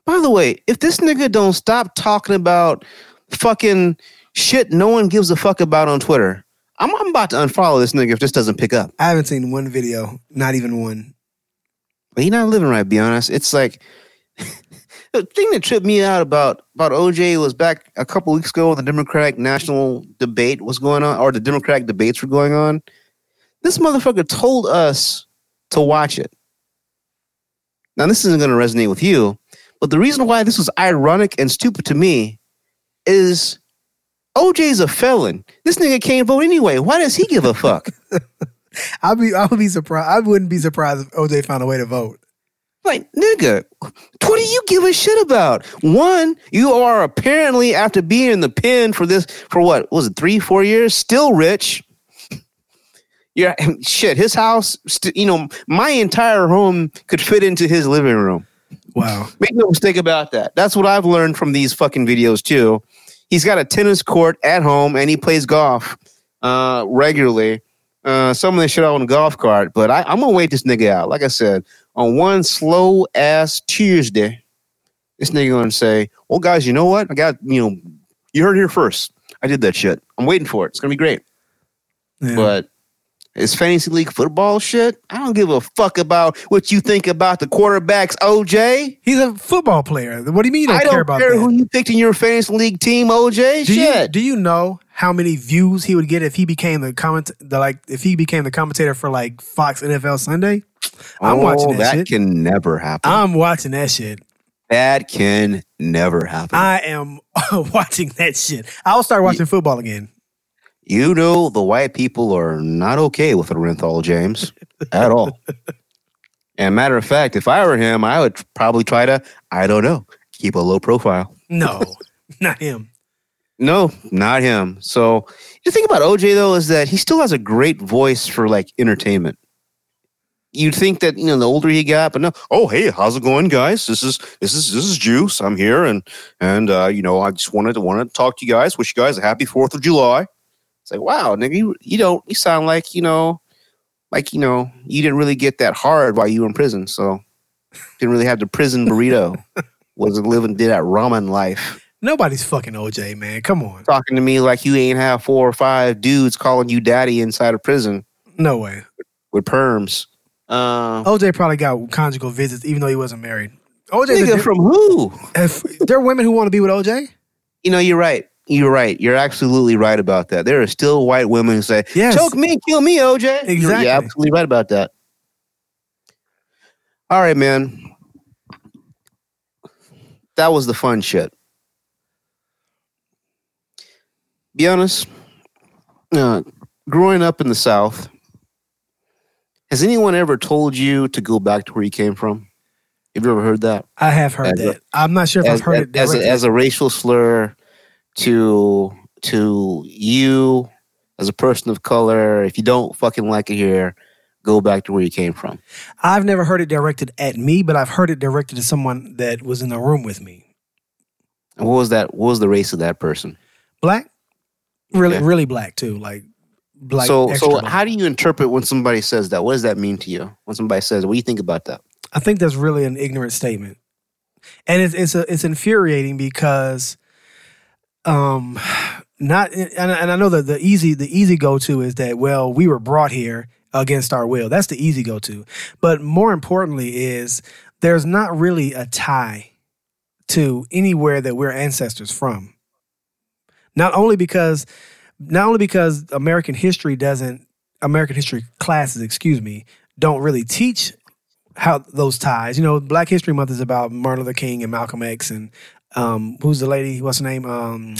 By the way, if this nigga don't stop talking about fucking shit no one gives a fuck about on Twitter, I'm, I'm about to unfollow this nigga if this doesn't pick up. I haven't seen one video, not even one. But he not living right, be honest. It's like *laughs* the thing that tripped me out about about OJ was back a couple weeks ago when the Democratic national debate was going on, or the Democratic debates were going on. This motherfucker told us to watch it. Now, this isn't going to resonate with you, but the reason why this was ironic and stupid to me is OJ's a felon. This nigga can't vote anyway. Why does he give a fuck? *laughs* I'd be I would be surprised. I wouldn't be surprised if OJ found a way to vote. Like, nigga, what do you give a shit about? One, you are apparently, after being in the pen for this, for what, was it three, four years, still rich. *laughs* Yeah, *laughs* shit, his house, st- you know, my entire home could fit into his living room. Wow. Make no mistake about that. That's what I've learned from these fucking videos, too. He's got a tennis court at home and he plays golf uh, regularly. Uh, some of this shit on a golf cart, but I, I'm gonna wait this nigga out. Like I said, on one slow ass Tuesday, this nigga gonna say, "Well, guys, you know what? I got you know, you heard here first. I did that shit. I'm waiting for it. It's gonna be great." Yeah. But it's fantasy league football shit. I don't give a fuck about what you think about the quarterbacks, OJ. he's a football player. What do you mean you don't I care don't about care that? who you picked in your fantasy league team, OJ. do you shit. do you know how many views he would get if he became the comment the like if he became the commentator for like Fox NFL Sunday? I'm oh, watching that, that shit. can never happen. I'm watching that shit. that can never happen. I am *laughs* watching that shit. I'll start watching football again. You know the white people are not okay with Orenthal James at all. and matter of fact, if I were him, I would probably try to, I don't know, keep a low profile. No, *laughs* not him. No, not him. So the thing about OJ though is that he still has a great voice for like entertainment. You'd think that you know the older he got, but no. Oh, hey, how's it going, guys? This is this is this is Juice. I'm here, and and uh, you know I just wanted to wanted to talk to you guys. Wish you guys a happy Fourth of July. It's like wow, nigga, you, you don't you sound like you know, like you know you didn't really get that hard while you were in prison, so didn't really have the prison burrito. Wasn't living did that ramen life Nobody's fucking OJ, man. Come on. talking to me like you ain't have four or five dudes calling you daddy inside of prison No way. with perms. Uh, OJ probably got conjugal visits even though he wasn't married. OJ, nigga, from who? if there are women who want to be with OJ. You know, you're right. You're right. You're absolutely right about that. There are still white women who say, Yes. choke me, kill me, OJ. You're- Exactly. You're absolutely right about that. All right, man. that was the fun shit. Be honest, uh, growing up in the South, has anyone ever told you to go back to where you came from? Have you ever heard that? I have heard As that. i I'm not sure if as, I've heard it as, a, as a racial slur to to you as a person of color. If you don't fucking like it here, go back to where you came from. I've never heard it directed at me, but I've heard it directed to someone that was in the room with me. And what was that? What was the race of that person? Black, really, really black too. Like black. so, so black. how do you interpret when somebody says that? What does that mean to you? When somebody says, "What do you think about that?" I think that's really an ignorant statement, and it's it's a, it's infuriating because, um, not and, and I know that the easy the easy go to is that well we were brought here against our will. That's the easy go to, but more importantly is there's not really a tie to anywhere that we're ancestors from. Not only because not only because American history doesn't American history classes, excuse me, don't really teach how those ties. You know, Black History Month is about Martin Luther King and Malcolm X and um, who's the lady? What's her name? Um,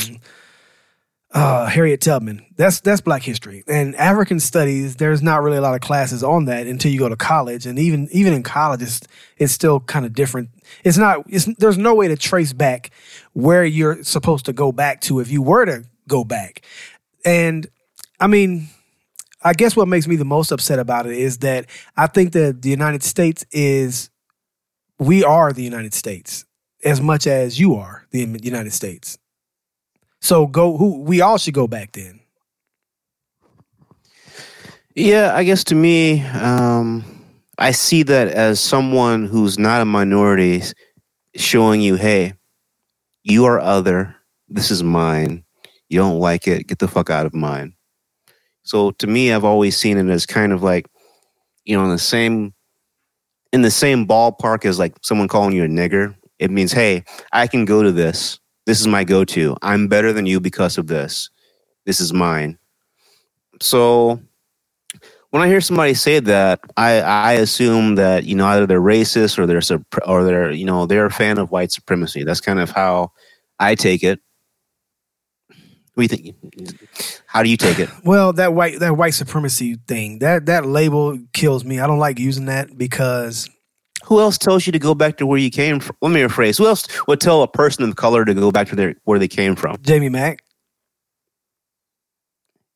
uh, Harriet Tubman. That's that's Black history and African studies. There's not really a lot of classes on that until you go to college, and even even in college, it's it's still kind of different. It's not. It's there's no way to trace back where you're supposed to go back to if you were to go back, and I mean. I guess what makes me the most upset about it is that I think that the United States is, we are the United States as much as you are the United States. So go, who we all should go back then. Yeah, I guess to me, um, I see that as someone who's not a minority showing you, hey, you are other. This is mine. You don't like it. Get the fuck out of mine. So to me, I've always seen it as kind of like, you know, in the same in the same ballpark as like someone calling you a nigger. It means, hey, I can go to this. This is my go-to. I'm better than you because of this. This is mine. So when I hear somebody say that, I, I assume that you know either they're racist or they're or they're you know they're a fan of white supremacy. That's kind of how I take it. What do you think? How do you take it? *sighs* Well, that white that white supremacy thing that that label kills me. I don't like using that because Who else tells you to go back to where you came from? Let me rephrase. Who else would tell a person of color to go back to their where they came from? Jamie Mack.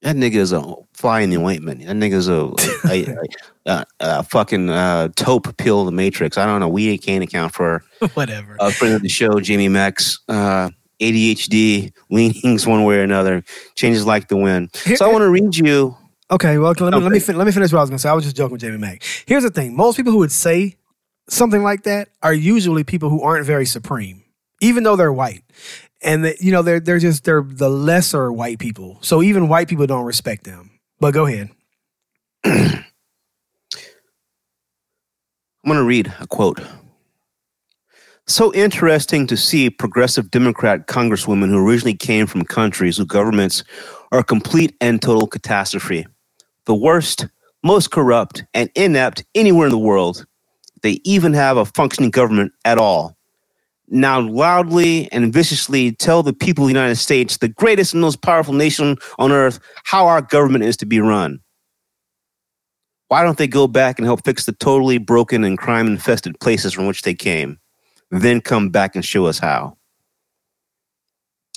That nigga is a fly in the ointment. That nigga is *laughs* a, a, a, a, fucking uh, taupe pill of the matrix. I don't know. We can't account for *laughs* Whatever. a friend of the show, Jamie Max, uh, ADHD leanings one way or another, changes like the wind. So I want to read you. Okay, well, let me let me fin- let me finish what I was going to say. I was just joking with Jamie Mack. Here's the thing: most people who would say something like that are usually people who aren't very supreme, even though they're white, and you know they're they're just they're the lesser white people. So even white people don't respect them. But go ahead. I'm going to read a quote. So interesting to see progressive Democrat congresswomen who originally came from countries whose governments are a complete and total catastrophe. The worst, most corrupt, and inept anywhere in the world. They even have a functioning government at all. Now, loudly and viciously tell the people of the United States, the greatest and most powerful nation on earth, how our government is to be run. Why don't they go back and help fix the totally broken and crime infested places from which they came? Then come back and show us how.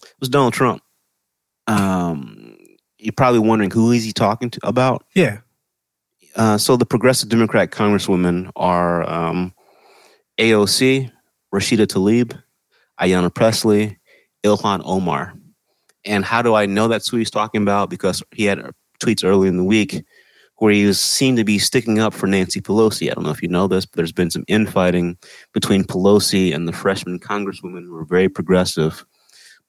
It was Donald Trump. Um, you're probably wondering who is he talking to about? Yeah. Uh, so the progressive Democrat congresswomen are um, AOC, Rashida Tlaib, Ayanna Pressley, Ilhan Omar. And how do I know that's who he's talking about? Because he had tweets early in the week where he was seen to be sticking up for Nancy Pelosi. I don't know if you know this, but there's been some infighting between Pelosi and the freshman congresswomen who are very progressive.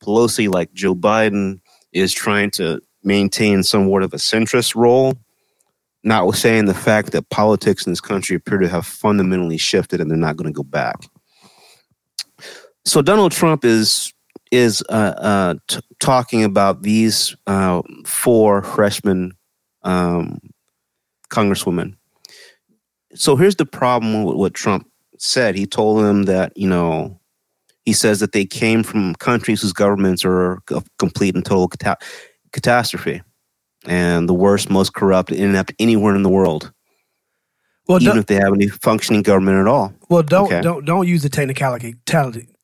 Pelosi, like Joe Biden, is trying to maintain somewhat of a centrist role, notwithstanding the fact that politics in this country appear to have fundamentally shifted and they're not going to go back. So Donald Trump is is uh, uh, t- talking about these uh, four freshman um, congresswomen. So here's the problem with what Trump said. He told them that you know He says that they came from countries whose governments are a complete and total cata- catastrophe and the worst, most corrupt, inept anywhere in the world. Well, even if they have any functioning government at all. well, don't okay. don't don't use the technicality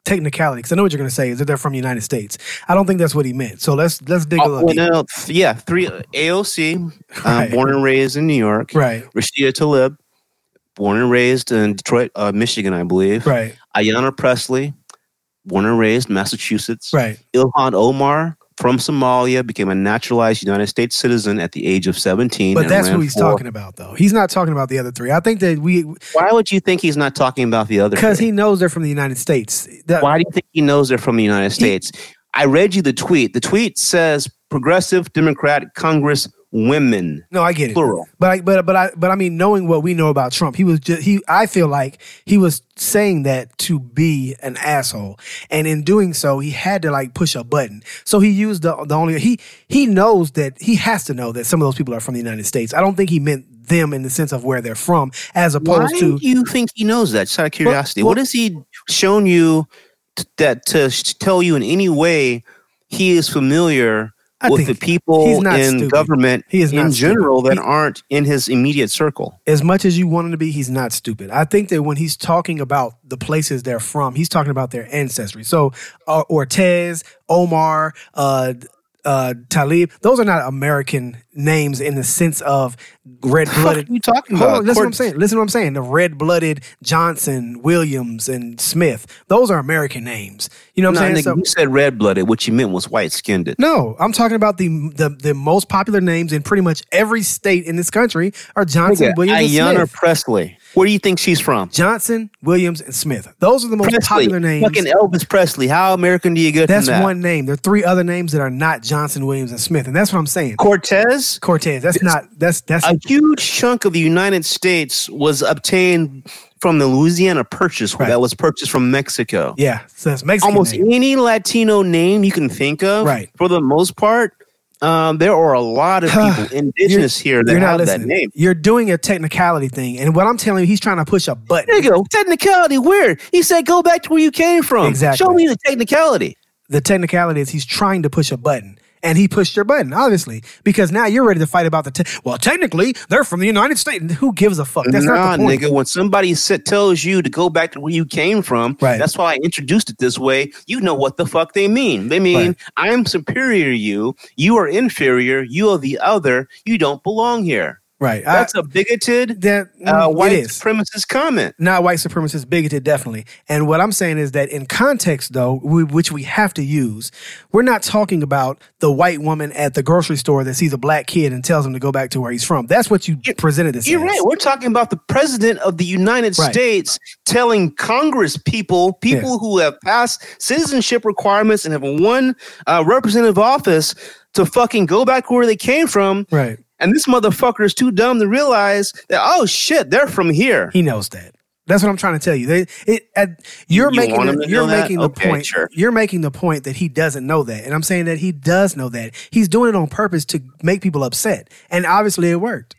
technicality because I know what you're going to say is that they're from the United States. I don't think that's what he meant. So let's let's dig a Oh, little well, no, yeah, three AOC, *laughs* Right. uh, born and raised in New York. Right, Rashida Tlaib, born and raised in Detroit, uh, Michigan, I believe. right, Ayanna Pressley, born and raised Massachusetts. right. Ilhan Omar from Somalia became a naturalized United States citizen at the age of 17. But that's what he's for- talking about, though. He's not talking about the other three. I think that we Why would you think he's not talking about the other? because he knows they're from the United States. That- Why do you think he knows they're from the United States? I read you the tweet. The tweet says Progressive Democratic Congress women, no, I get it. plural. But I, but but I but I mean, knowing what we know about Trump, he was just he. I feel like he was saying that to be an asshole, and in doing so, he had to like push a button. So he used the the only he he knows that he has to know that some of those people are from the United States. I don't think he meant them in the sense of where they're from, as Why opposed to do you think he knows that? Just out of curiosity, well- what has he shown you t- that to sh- tell you in any way he is familiar I with the people he's not in stupid. government He is in general stupid. that He- aren't in his immediate circle? as much as you want him to be, he's not stupid. I think that when he's talking about the places they're from, he's talking about their ancestry. So uh, Ortez, Omar, uh, uh, Tlaib, those are not American names in the sense of red What are blooded. you talking Hold about? on, listen what I'm saying. Listen what I'm saying. The red blooded Johnson, Williams, and Smith. Those are American names. You know what No, I'm saying? nigga, So- you said red blooded. What you meant was white skinned. no, I'm talking about the, the the most popular names in pretty much every state in this country are Johnson, Williams, and Ayanna Smith. Presley. Where do you think she's from? Johnson, Williams, and Smith. Those are the most Presley. popular names. Fucking Elvis Presley. How American do you get That's that? one name. There are three other names that are not Johnson, Williams, and Smith, and that's what I'm saying. Cortez. Cortez. That's not. That's that's. A huge chunk of the United States was obtained from the Louisiana Purchase Right. that was purchased from Mexico. yeah. So that's Mexican. Almost name. any Latino name you can think of, Right. for the most part, um, there are a lot of *sighs* people indigenous here that have that name. You're doing a technicality thing, and what I'm telling you, he's trying to push a button. There go. Technicality. Where? He said, go back to where you came from. Exactly. Show me the technicality. The technicality is he's trying to push a button. And he pushed your button, obviously, because now you're ready to fight about the. Te- well, technically, they're from the United States. Who gives a fuck? That's nah, not the point. nigga. When somebody sit, tells you to go back to where you came from, Right. that's why I introduced it this way. You know what the fuck they mean. They mean Right. I'm superior to you. You are inferior. You are the other. You don't belong here. Right. That's a bigoted that uh, mm, white it is. supremacist comment. not white supremacist bigoted definitely and what i'm saying is that in context though we, which we have to use we're not talking about the white woman at the grocery store that sees a black kid and tells him to go back to where he's from that's what you presented this You're as. right. We're talking about the president of the United Right. States telling Congress people, people who have passed citizenship requirements and have won uh, representative office, to fucking go back where they came from. right And this motherfucker is too dumb to realize that, oh shit, they're from here. he knows that that's what I'm trying to tell you. They, it, you're You making the, you're that? making the Okay, point. sure. You're making the point that he doesn't know that, and I'm saying that he does know that. He's doing it on purpose to make people upset, and obviously it worked.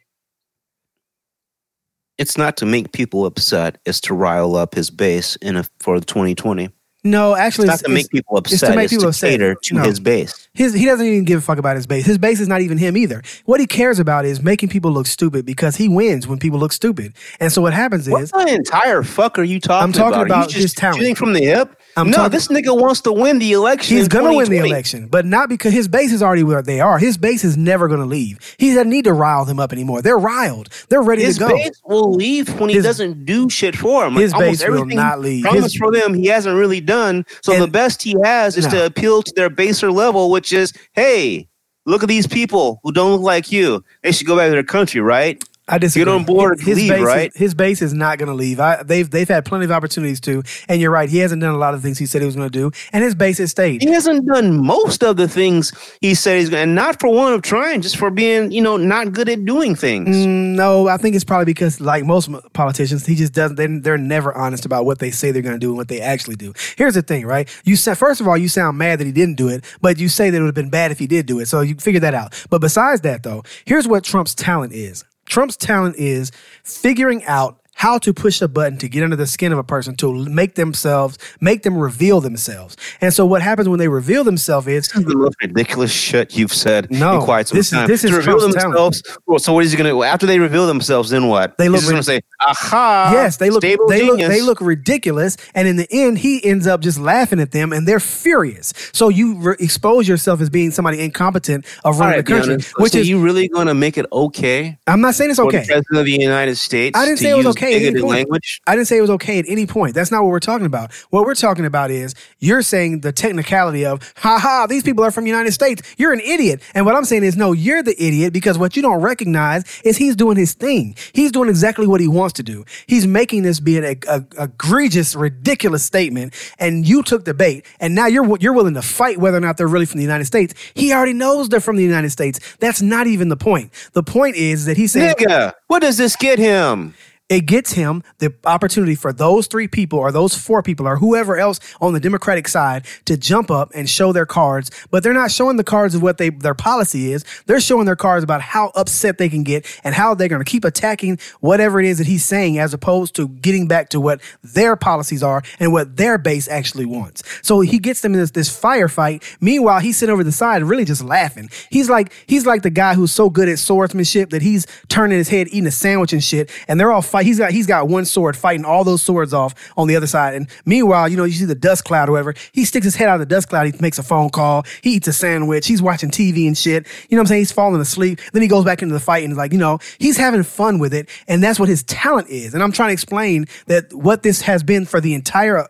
It's not to make people upset, it's to rile up his base in a, for 2020. No, actually, It's not it's, to make people upset. it's to make it's people to upset. to No. his base. His he doesn't even give a fuck about his base. His base is not even him either. What he cares about is making people look stupid because he wins when people look stupid. And so what happens What is the entire fuck are you talking I'm talking about? About you his just talent. shooting from the hip? I'm no, talking- this nigga wants to win the election. he's gonna win the election, but not because his base is already where they are. His base is never gonna leave. He doesn't need to rile them up anymore. They're riled. They're ready His to go. His base will leave when he doesn't do shit for him. his Almost base will not leave. Promised His- for them, he hasn't really done. So And- the best he has is No. to appeal to their baser level, which is, hey, look at these people who don't look like you. They should go back to their country, right? I disagree. Get on board and leave, base right? Is, his base is not going to leave. I, they've they've had plenty of opportunities to, and you're right. He hasn't done a lot of things he said he was going to do, and his base has stayed. He hasn't done most of the things he said he's going, and not for one of trying, just for being, you know, not good at doing things. Mm, no, I think it's probably because, like most politicians, he just doesn't. They're, they're never honest about what they say they're going to do and what they actually do. Here's the thing, right? You said first of all, you sound mad that he didn't do it, but you say that it would have been bad if he did do it. So you figure that out. But besides that, though, here's what Trump's talent is. Trump's talent is figuring out how to push a button to get under the skin of a person to make themselves, make them reveal themselves. And so what happens when they reveal themselves is This is the most ridiculous shit you've said No, in quite some this is- time. this is to reveal Trump's themselves. Well, so what is he going to after they reveal themselves? Then what? They look going to say, "Aha!" yes, they look they look they look ridiculous and in the end he ends up just laughing at them and they're furious. So you re- expose yourself as being somebody incompetent of running right, the country, which so is you really going to make it okay I'm not saying it's okay. the president of the United States? I didn't say it was use okay at any point. language. I didn't say it was okay at any point. That's not what we're talking about. What we're talking about is you're saying the technicality of, ha ha, these people are from the United States. You're an idiot. And what I'm saying is, no, you're the idiot because what you don't recognize is he's doing his thing. He's doing exactly what he wants to do. He's making this be an a, a, egregious, ridiculous statement. And you took the bait. And now you're you're willing to fight whether or not they're really from the United States. He already knows they're from the United States. That's not even the point. The point is that he said, Nigga, what does this get him? It gets him the opportunity for those three people or those four people or whoever else on the Democratic side to jump up and show their cards. But they're not showing the cards of what they their policy is. They're showing their cards about how upset they can get and how they're going to keep attacking whatever it is that he's saying, as opposed to getting back to what their policies are and what their base actually wants. So he gets them in this, this firefight. Meanwhile, he's sitting over the side, really just laughing. He's like he's like the guy who's so good at swordsmanship that he's turning his head, eating a sandwich and shit, and they're all fight. He's got he's got one sword fighting all those swords off on the other side. And meanwhile, you know, you see the dust cloud or whatever. He sticks his head out of the dust cloud. He makes a phone call. He eats a sandwich. He's watching TV and shit. You know what I'm saying? He's falling asleep. Then he goes back into the fight and is like, you know, he's having fun with it, and that's what his talent is. And I'm trying to explain that what this has been for the entire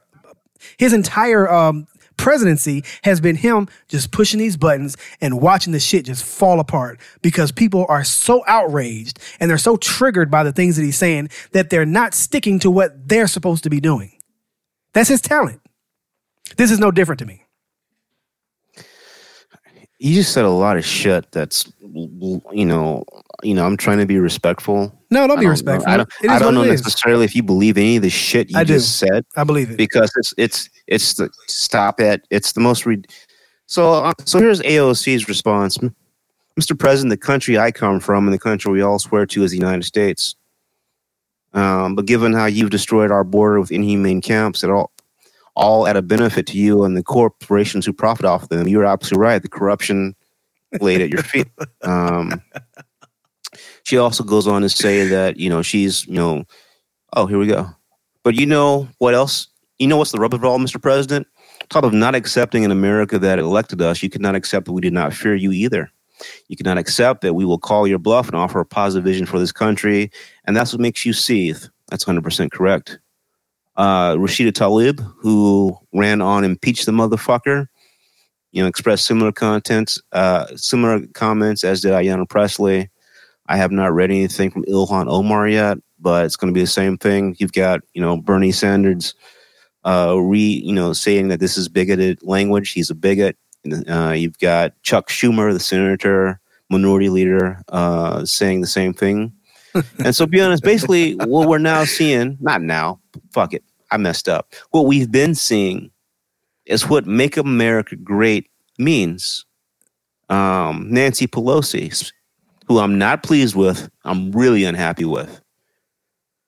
his entire um, presidency has been him just pushing these buttons and watching the shit just fall apart because people are so outraged and they're so triggered by the things that he's saying that they're not sticking to what they're supposed to be doing. That's his talent. This is no different to me. You just said a lot of shit. That's you know, you know. I'm trying to be respectful. No, don't I be know- respectful. I don't, I don't know necessarily if you believe any of the shit you I do. just said I believe it. because it's it's it's the stop it. It's the most. Re- so uh, so here's AOC's response, Mr. President. The country I come from and the country we all swear to is the United States. Um, but given how you've destroyed our border with inhumane camps, at all all at a benefit to you and the corporations who profit off them, you're absolutely right. The corruption laid at your feet. *laughs* Um, she also goes on to say that you know she's you know oh here we go. But you know what else? You know what's the rub of all mr president? Talk of not accepting an america that elected us you could not accept that we did not fear you either. You cannot accept that we will call your bluff and offer a positive vision for this country and that's what makes you seethe. That's 100% correct. Uh, rashida tlaib who ran on impeach the motherfucker you know expressed similar contents uh, similar comments as did ayanna pressley I have not read anything from Ilhan Omar yet, but it's going to be the same thing. You've got, you know, Bernie Sanders, uh, re, you know, saying that this is bigoted language. He's a bigot. Uh, you've got Chuck Schumer, the senator, minority leader, uh, saying the same thing. *laughs* and so, be honest, basically, what we're now seeing, not now, fuck it, I messed up. What we've been seeing is what "Make America Great" means. Um, Nancy Pelosi, who I'm not pleased with, I'm really unhappy with.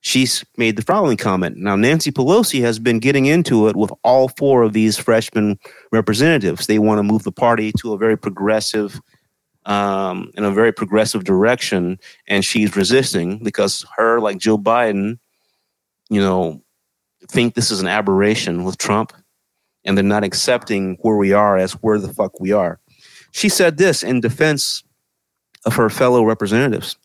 She's made the following comment. Now, Nancy Pelosi has been getting into it with all four of these freshman representatives. They want to move the party to a very progressive, um, in a very progressive direction, and she's resisting because her, like Joe Biden, you know, think this is an aberration with Trump, and they're not accepting where we are as where the fuck we are. She said this in defense of her fellow representatives.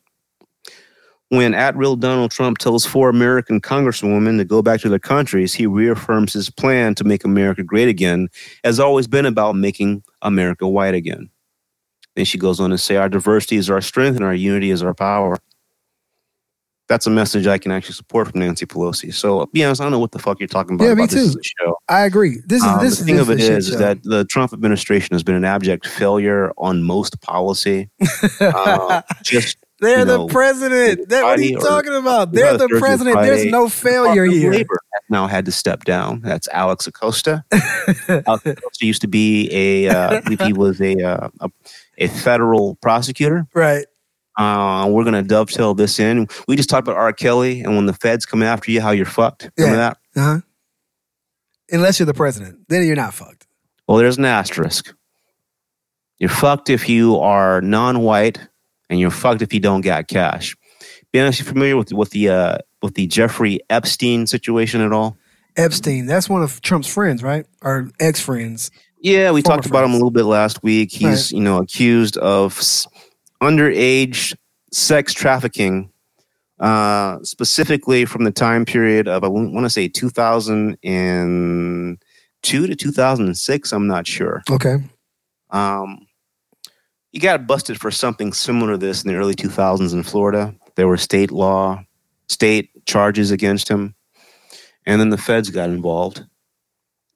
When at real Donald Trump tells four American congresswomen to go back to their countries, he reaffirms his plan to make America great again, has always been about making America white again. Then she goes on to say, Our diversity is our strength and our unity is our power. That's a message I can actually support from Nancy Pelosi. So, be honest, I don't know what the fuck you're talking about. Yeah, me about this too. is show. I agree. This is Um, this the thing this of it is, is, that the Trump administration has been an abject failure on most policy. *laughs* Uh, just They're you the president. That, what are you Friday talking about? They're the president. There's no failure here. Labor has now had to step down. That's Alex Acosta. *laughs* Alex Acosta used to be a, uh, I believe he was a, uh, a a federal prosecutor. Right. Uh, we're gonna dovetail this in. We just talked about R. Kelly, and when the feds come after you, how you're fucked. Remember Yeah. that? Uh huh. Unless you're the president, then you're not fucked. Well, there's an asterisk. You're fucked if you are non-white, and you're fucked if you don't got cash. Be honest, you familiar with with the uh, with the Jeffrey Epstein situation at all? Epstein, that's one of Trump's friends, right? Or ex friends. Yeah, we Former talked about him a little bit last week. He's Right. you know accused of underage sex trafficking, uh, specifically from the time period of I want to say 2002 to 2006. I'm not sure. Okay. Um, he got busted for something similar to this in the early 2000s in Florida. There were state law, state charges against him, and then the feds got involved.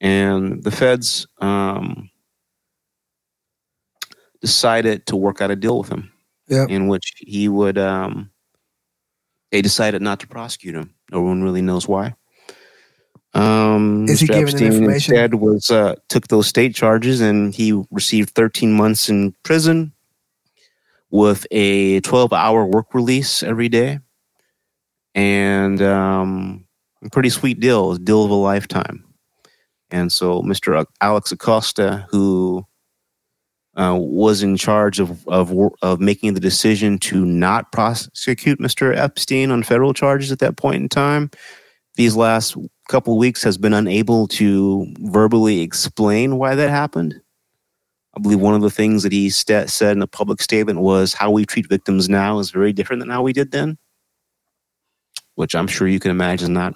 And the feds um, decided to work out a deal with him, In which he would. Um, they decided not to prosecute him. No one really knows why. Um, Is he Mr. giving Epstein information? instead was uh, took those state charges and he received 13 months in prison with a 12 hour work release every day and um, a pretty sweet deal, a deal of a lifetime. And so Mr. Alex Acosta, who uh, was in charge of, of of making the decision to not prosecute Mr. Epstein on federal charges at that point in time, these last couple weeks has been unable to verbally explain why that happened. I believe one of the things that he sta said in a public statement was how we treat victims now is very different than how we did then, which I'm sure you can imagine is not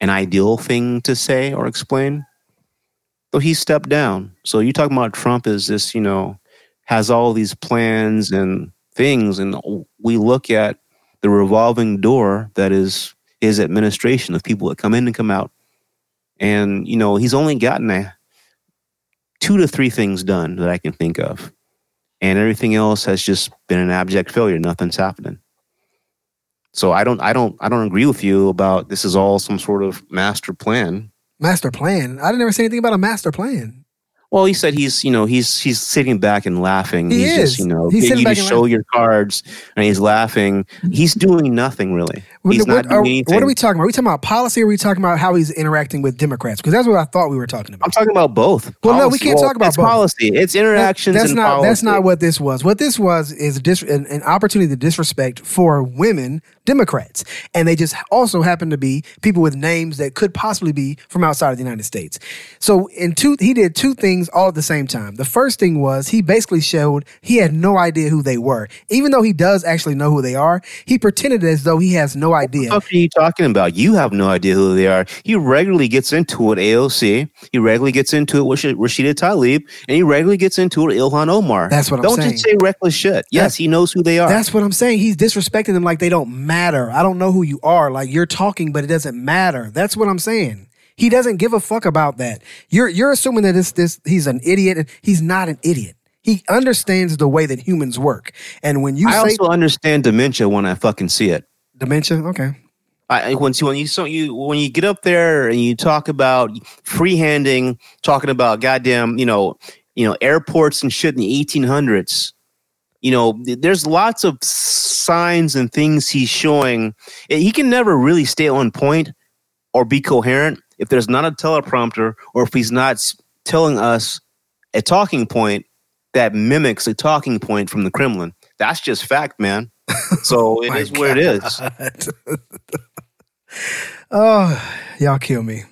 an ideal thing to say or explain. So he stepped down. So you talking about Trump is this, you know, has all these plans and things, and we look at the revolving door that is his administration of people that come in and come out. And, you know, he's only gotten a two to three things done that I can think of. And everything else has just been an abject failure. Nothing's happening. So I don't I don't I don't agree with you about this is all some sort of master plan. Master plan. I didn't ever say anything about a master plan. Well, he said he's, you know, he's he's sitting back and laughing. He he's is. just, you know, He's you to show laughing. your cards and he's laughing. He's doing nothing really. What- He's what, not are, doing anything. what are we talking about? Are we talking about policy or are we talking about how he's interacting with Democrats? Because that's what I thought we were talking about. I'm talking about both. Well, no, we can't talk about it's both. policy. It's interactions that's and not policy. that's not what this was. What this was is dis- an, an opportunity to disrespect for women Democrats, and they just also happen to be people with names that could possibly be from outside of the United States. So in two, he did two things all at the same time. The first thing was he basically showed he had no idea who they were, even though he does actually know who they are. He pretended as though he has no idea. What are you talking about? You have no idea who they are. He regularly gets into it AOC. He regularly gets into it with Sh- Rashida Tlaib, and he regularly gets into it Ilhan Omar. That's what I'm Don't saying. just say reckless shit. Yes, he knows who they are. That's what I'm saying. He's disrespecting them like they don't matter. I don't know who you are. Like you're talking, but it doesn't matter. That's what I'm saying. He doesn't give a fuck about that. You're you're assuming that this this he's an idiot, he's not an idiot. He understands the way that humans work. And when you I say also understand dementia when I fucking see it. dementia, okay, I, when when you so you when you get up there and you talk about freehanding, talking about goddamn you know you know airports and shit in the 1800s. You know, there's lots of signs and things he's showing. Eh, he can never really stay on point or be coherent if there's not a teleprompter or if he's not telling us a talking point that mimics a talking point from the Kremlin. That's just fact, man. *laughs* So it is where it is. *laughs* Oh, y'all kill me.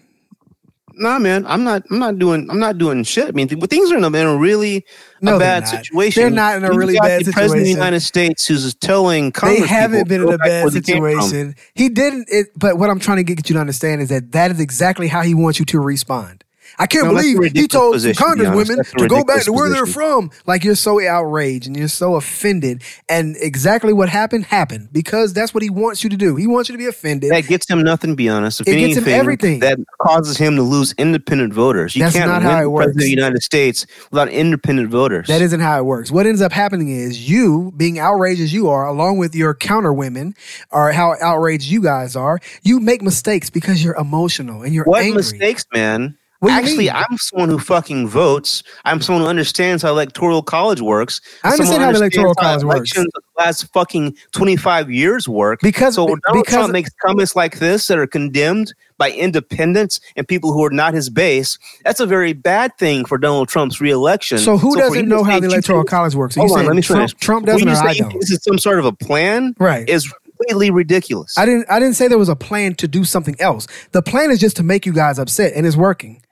Nah, man, I'm not. I'm not doing. I'm not doing shit. I mean, th- things are in a, in a really No, a bad situation. They're not in a You've really got bad the President of the. United States who's telling Congress they haven't been in a bad where they came from." situation. He didn't. It, but what I'm trying to get you to understand is that that is exactly how he wants you to respond. I can't No, believe he told position, some to congresswomen to go back to where they're from. Like you're so outraged and you're so offended. And exactly what happened happened because that's what he wants you to do. He wants you to be offended. That gets him nothing. To be honest, if It gets him everything. That causes him to lose independent voters. You That's can't not win how it the works. President of the United States without independent voters. That isn't how it works. What ends up happening is you, being outraged as you are, along with your counter women, or how outraged you guys are, you make mistakes because you're emotional and you're what angry. mistakes, man. Actually, mean? I'm someone who fucking votes. I'm someone who understands how electoral college works. I understand how electoral college works. elections, last fucking 25 years work. Because- so when Donald because- Trump makes comments like this that are condemned by independents and people who are not his base, that's a very bad thing for Donald Trump's reelection. So who for doesn't know how the electoral college works? Hold on, let me Trump, finish. Trump For doesn't you or to I say don't? This is some sort of a plan, Right. Is completely ridiculous. I didn't I didn't say there was a plan to do something else. The plan is just to make you guys upset and it's working.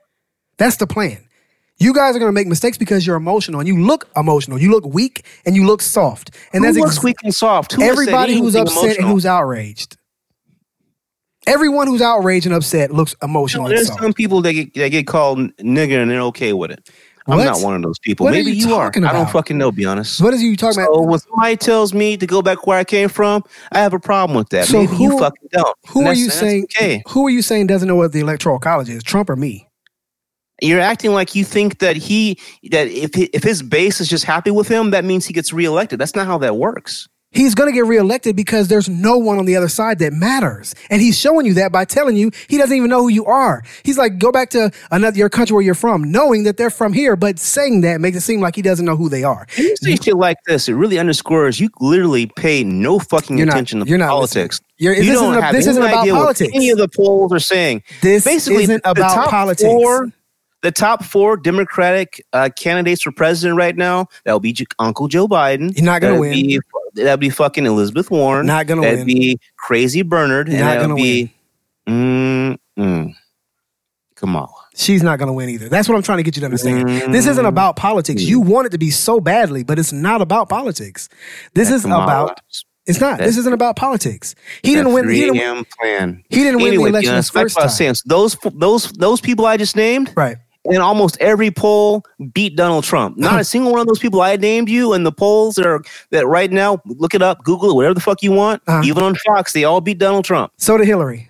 That's the plan. You guys are going to make mistakes because you're emotional and you look emotional. You look weak and you look soft. And who that's looks ex- weak and soft? Who everybody who's upset and who's outraged. Everyone who's outraged and upset looks emotional and There's some people that get, that get called nigger and they're okay with it. I'm not one of those people. What are Maybe you you, are. talking I don't fucking know. Be honest. What is you talking So about? when somebody tells me to go back where I came from, I have a problem with that. So Maybe who- you fucking don't. Who are you saying? Okay. Who are you saying doesn't know what the electoral college is? Trump or me? You're acting like you think that he that if if his base is just happy with him, that means he gets reelected. That's not how that works. He's going to get reelected because there's no one on the other side that matters. And he's showing you that by telling you he doesn't even know who you are. He's like, go back to another your country where you're from, knowing that they're from here, but saying that makes it seem like he doesn't know who they are. When you say shit like this, it really underscores you literally pay no fucking You're not- attention to you're not politics. You're- you this don't isn't a- have this any isn't about politics. Any of the polls are saying This basically isn't about politics. Four, the top four Democratic uh, candidates for president right now that will be J- Uncle Joe Biden. He's not gonna That'd win. Be, that'd be fucking Elizabeth Warren. Not gonna win. that'd be Crazy Bernard. and Not gonna be, Mm, mm, Kamala. She's not going to win either. That's what I'm trying to get you to understand. This isn't about politics. You want it to be so badly, but it's not about politics. This is Kamala. about. It's not. This isn't about politics. He didn't win. He didn't, a.m. plan. he didn't win the Anyway, election Giannis, the first what I was time. saying, so those those those people I just named, Right. In almost every poll beat Donald Trump. Not a *laughs* single one of those people I named you in the polls that are that right now, look it up, Google it, whatever the fuck you want. Uh-huh. Even on Fox, they all beat Donald Trump. So did Hillary.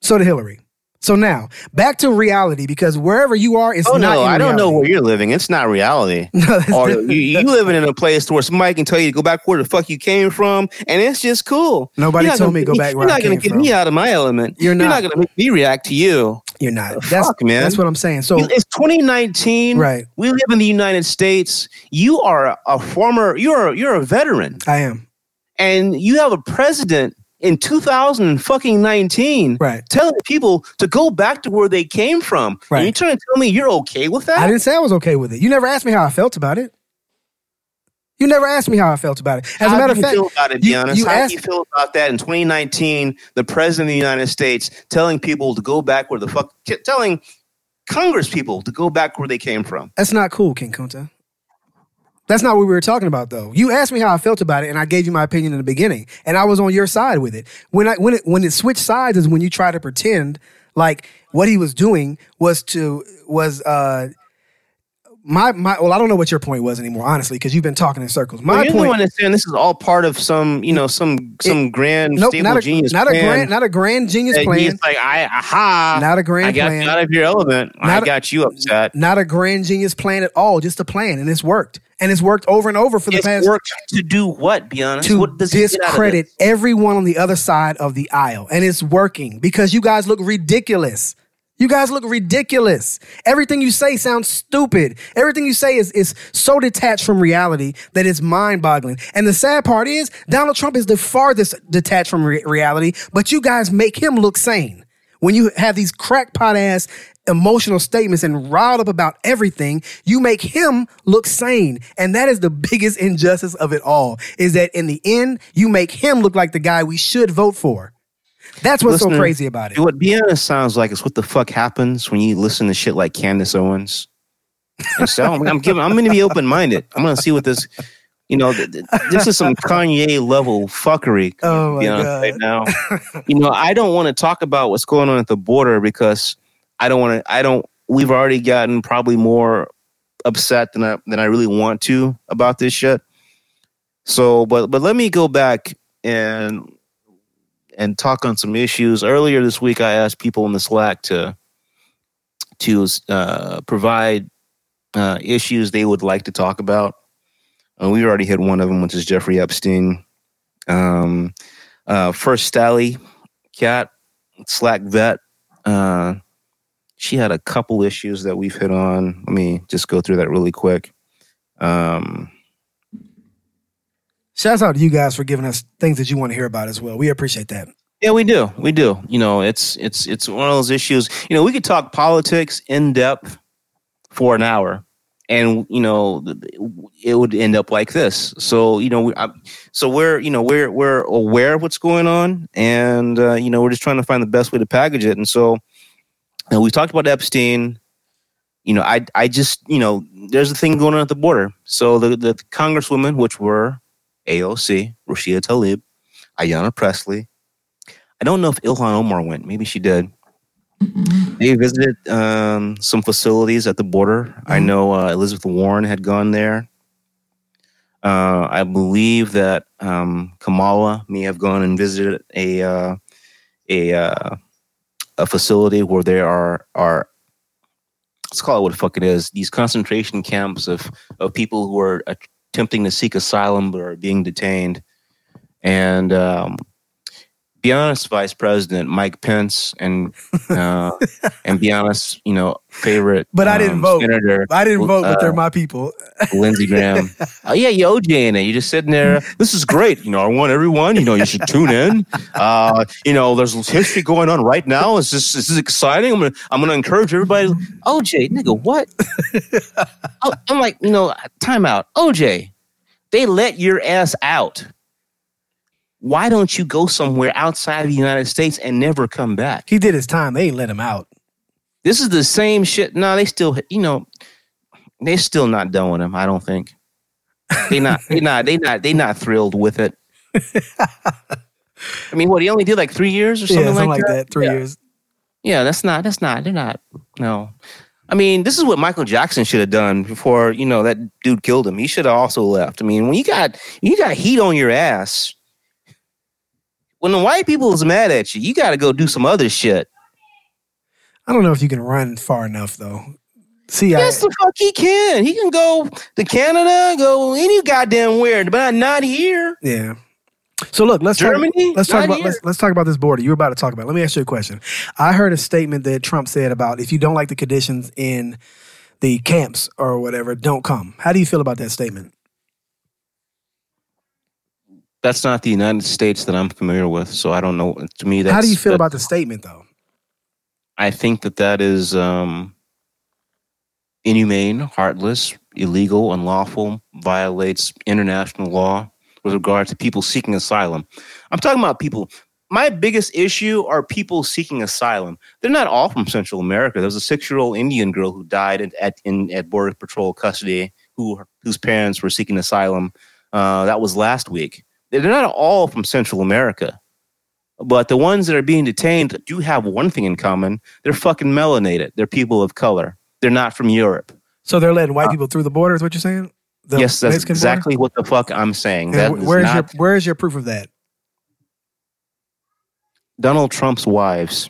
So did Hillary. So now back to reality because wherever you are, it's Oh not. no, I don't know where you're living. It's not reality. *laughs* No, or you, you living in a place where somebody can tell you to go back where the fuck you came from, and it's just cool. Nobody told gonna me to go back You're not gonna get from. me out of my element. You're You're not. not gonna make me react to you. You're not. The That's fuck, man. That's what I'm saying. So it's 2019. Right. We live in the United States. You are a former. You're you're a veteran. I am and you have a president in 2019 right. telling people to go back to where they came from. Right. And you're trying to tell me you're okay with that? I didn't say I was okay with it. You never asked me how I felt about it. You never asked me how I felt about it. As How a matter do of you fact, feel about it, be you- honest? you How asked- do you feel about that in 2019? The president of the United States telling people to go back where the fuck, telling Congress people to go back where they came from. That's not cool, King Kunta. That's not what we were talking about, though. You asked me how I felt about it, and I gave you my opinion in the beginning, and I was on your side with it. When I when it when it switched sides is when you try to pretend like what he was doing was to was uh my my well I don't know what your point was anymore, honestly, because you've been talking in circles. My Well, you point, don't understand. This is all part of some, you know, some some grand nope, stable not a genius not a grand not a grand genius plan, He's like, I aha, not a grand I got plan. you out of your element. I Not a- got you upset. not a grand genius plan at all, just a plan, and it's worked, and it's worked over and over for the past It's past worked to do what? Be honest. to what does he get out of discredit everyone on the other side of the aisle. And it's working because you guys look ridiculous. You guys look ridiculous. Everything you say sounds stupid. Everything you say is, is so detached from reality that it's mind boggling. And the sad part is, Donald Trump is the farthest detached from re- reality, but you guys make him look sane. When you have these crackpot ass emotional statements and riled up about everything, you make him look sane. And that is the biggest injustice of it all, is that in the end, you make him look like the guy we should vote for. That's what's so crazy about it. What be sounds like is what the fuck happens when you listen to shit like Candace Owens. And so I'm, I'm giving. I'm going to be open minded. I'm going to see what this. You know, th- th- this is some Kanye level fuckery. *laughs* Oh my God. right now. *laughs* you know, I don't want to talk about what's going on at the border because I don't want to. I don't. We've already gotten probably more upset than I than I really want to about this shit. So, but but let me go back and and talk on some issues. Earlier this week, I asked people in the Slack to to uh, provide uh, issues they would like to talk about. Uh, we already hit one of them, which is Jeffrey Epstein. Um, uh, first, Stally Cat Slack vet. Uh, she had a couple issues that we've hit on. Let me just go through that really quick. Um, Shouts out to you guys for giving us things that you want to hear about as well. We appreciate that. Yeah, we do. We do. You know, it's it's it's one of those issues. You know, we could talk politics in depth for an hour, and you know, it would end up like this. So you know, we, I, so we're you know we're we're aware of what's going on, and uh, you know, we're just trying to find the best way to package it. And so, we talked about Epstein. You know, I I just you know, there's a thing going on at the border. So the the congresswomen, which were AOC, Rashida Tlaib, Ayanna Pressley. I don't know if Ilhan Omar went. Maybe she did. They visited um, some facilities at the border. I Mhm. know uh, Elizabeth Warren had gone there. Uh, I believe that um, Kamala may have gone and visited a uh, a uh, a facility where there are are let's call it what the fuck it is these concentration camps of of people who are attempting to seek asylum or being detained. And um, be honest, Vice President Mike Pence and uh, and be honest, you know, favorite. But I didn't um, vote. Senator I didn't vote, but uh, they're my people. Lindsey Graham. *laughs* oh yeah, you OJ in it. You're just sitting there. This is great. You know, I want everyone. You know, you should tune in. Uh, you know, there's history going on right now. It's just this is exciting. I'm gonna I'm gonna encourage everybody. OJ, nigga, what? *laughs* Oh, I'm like, you know, time out. OJ, they let your ass out. Why don't you go somewhere outside of the United States and never come back? He did his time. They ain't let him out. This is the same shit. No, they still, you know, they're still not done with him. I don't think they not they not they not they not thrilled with it. *laughs* I mean, what he only did like three years or something, yeah, something like, that. that. Three Yeah. years. Yeah, that's not that's not they're not no. I mean, this is what Michael Jackson should have done before you know that dude killed him. He should have also left. I mean, when you got you got heat on your ass, when the white people is mad at you, you got to go do some other shit. I don't know if you can run far enough though. See, I, Yes, the fuck he can. He can go to Canada, go any goddamn where, but not here. yeah. So look, let's Germany? Talk, let's talk about let's, let's talk about this border. You were about to talk about. it. Let me ask you a question. I heard a statement that Trump said about if you don't like the conditions in the camps or whatever, don't come. How do you feel about that statement? That's not the United States that I'm familiar with, so I don't know. To me, that's How do you feel that- about the statement though? I think that that is um, inhumane, heartless, illegal, unlawful, violates international law with regard to people seeking asylum. I'm talking about people. My biggest issue are people seeking asylum. They're not all from Central America. There was a six-year-old Indian girl who died at at, in, at Border Patrol custody, who whose parents were seeking asylum. Uh, that was last week. They're not all from Central America. But the ones that are being detained do have one thing in common. They're fucking melanated. They're people of color. They're not from Europe. So they're letting white people through the border. Is what you're saying? The Uh, yes, that's Mexican border? exactly what the fuck I'm saying. And That where's not your where's your proof of that? Donald Trump's wives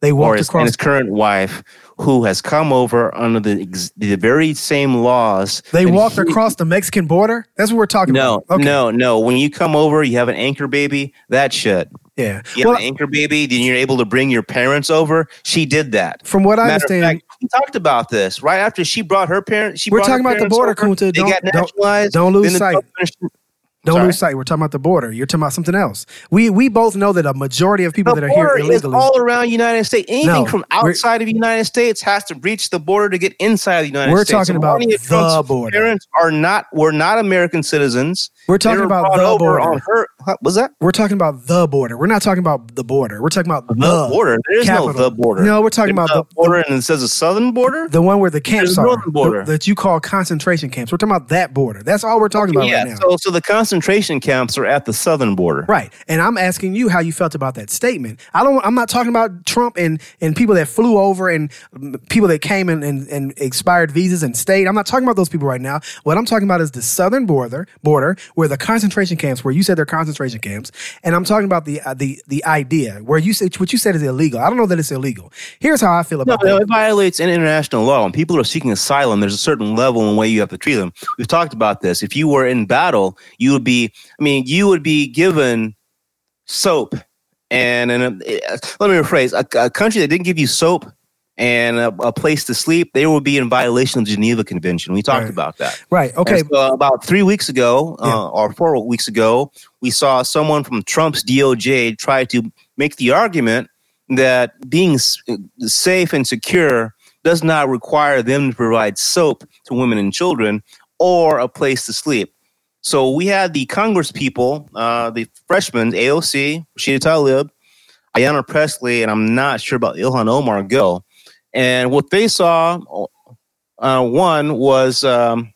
They or walked his, and across. his current wife, who has come over under the ex- the very same laws. They walked he- across the Mexican border. That's what we're talking No, about. Okay. no, no. When you come over, you have an anchor baby. That shit. Yeah. You Well, have an anchor baby. Then you're able to bring your parents over. She did that. from what I Matter understand, fact, we talked about this right after she brought her parents. She We're brought her talking about the border, over, Kunta. They Don't- got don't- don't lose the sight. Trump don't Sorry. lose sight. We're talking about the border. You're talking about something else. We we both know that a majority of people The that are here illegally. all around the United States. Anything No, from outside of the United States has to reach the border to get inside the United States. We're talking So about the Trump's border. Parents are not were not American citizens. We're talking about the border. on her. huh, Was that We're talking about the border. We're not talking about the border. We're talking about the, the border? There is capital. no the border. No, we're talking There's about the, border, and it says a southern border. the one where the camps There's are, northern border. the- that you call concentration camps. We're talking about that border. That's all we're talking about yeah, right now. so so the concentration camps are at the southern border. Right. And I'm asking you how you felt about that statement. I don't I'm not talking about Trump and and people that flew over and people that came and, and, and expired visas and stayed. I'm not talking about those people right now. What I'm talking about is the southern border border where the concentration camps where you said they're concentration camps and I'm talking about the uh, the the idea where you said what you said is illegal. I don't know that it's illegal. Here's how I feel about no, that. it violates an international law. When people are seeking asylum, there's a certain level and way you have to treat them. We've talked about this. If you were in battle, you would be, I mean, you would be given soap. And, and uh, let me rephrase a, a country that didn't give you soap and a, a place to sleep, they would be in violation of the Geneva Convention. We talked Right. about that. Right. Okay. So about three weeks ago, Yeah. uh, or four weeks ago, we saw someone from Trump's DOJ try to make the argument that being safe and secure does not require them to provide soap to women and children or a place to sleep. So we had the Congress people, uh, the freshmen, AOC, Rashida Tlaib, Ayanna Pressley, and I'm not sure about Ilhan Omar go. And what they saw, uh, one was um,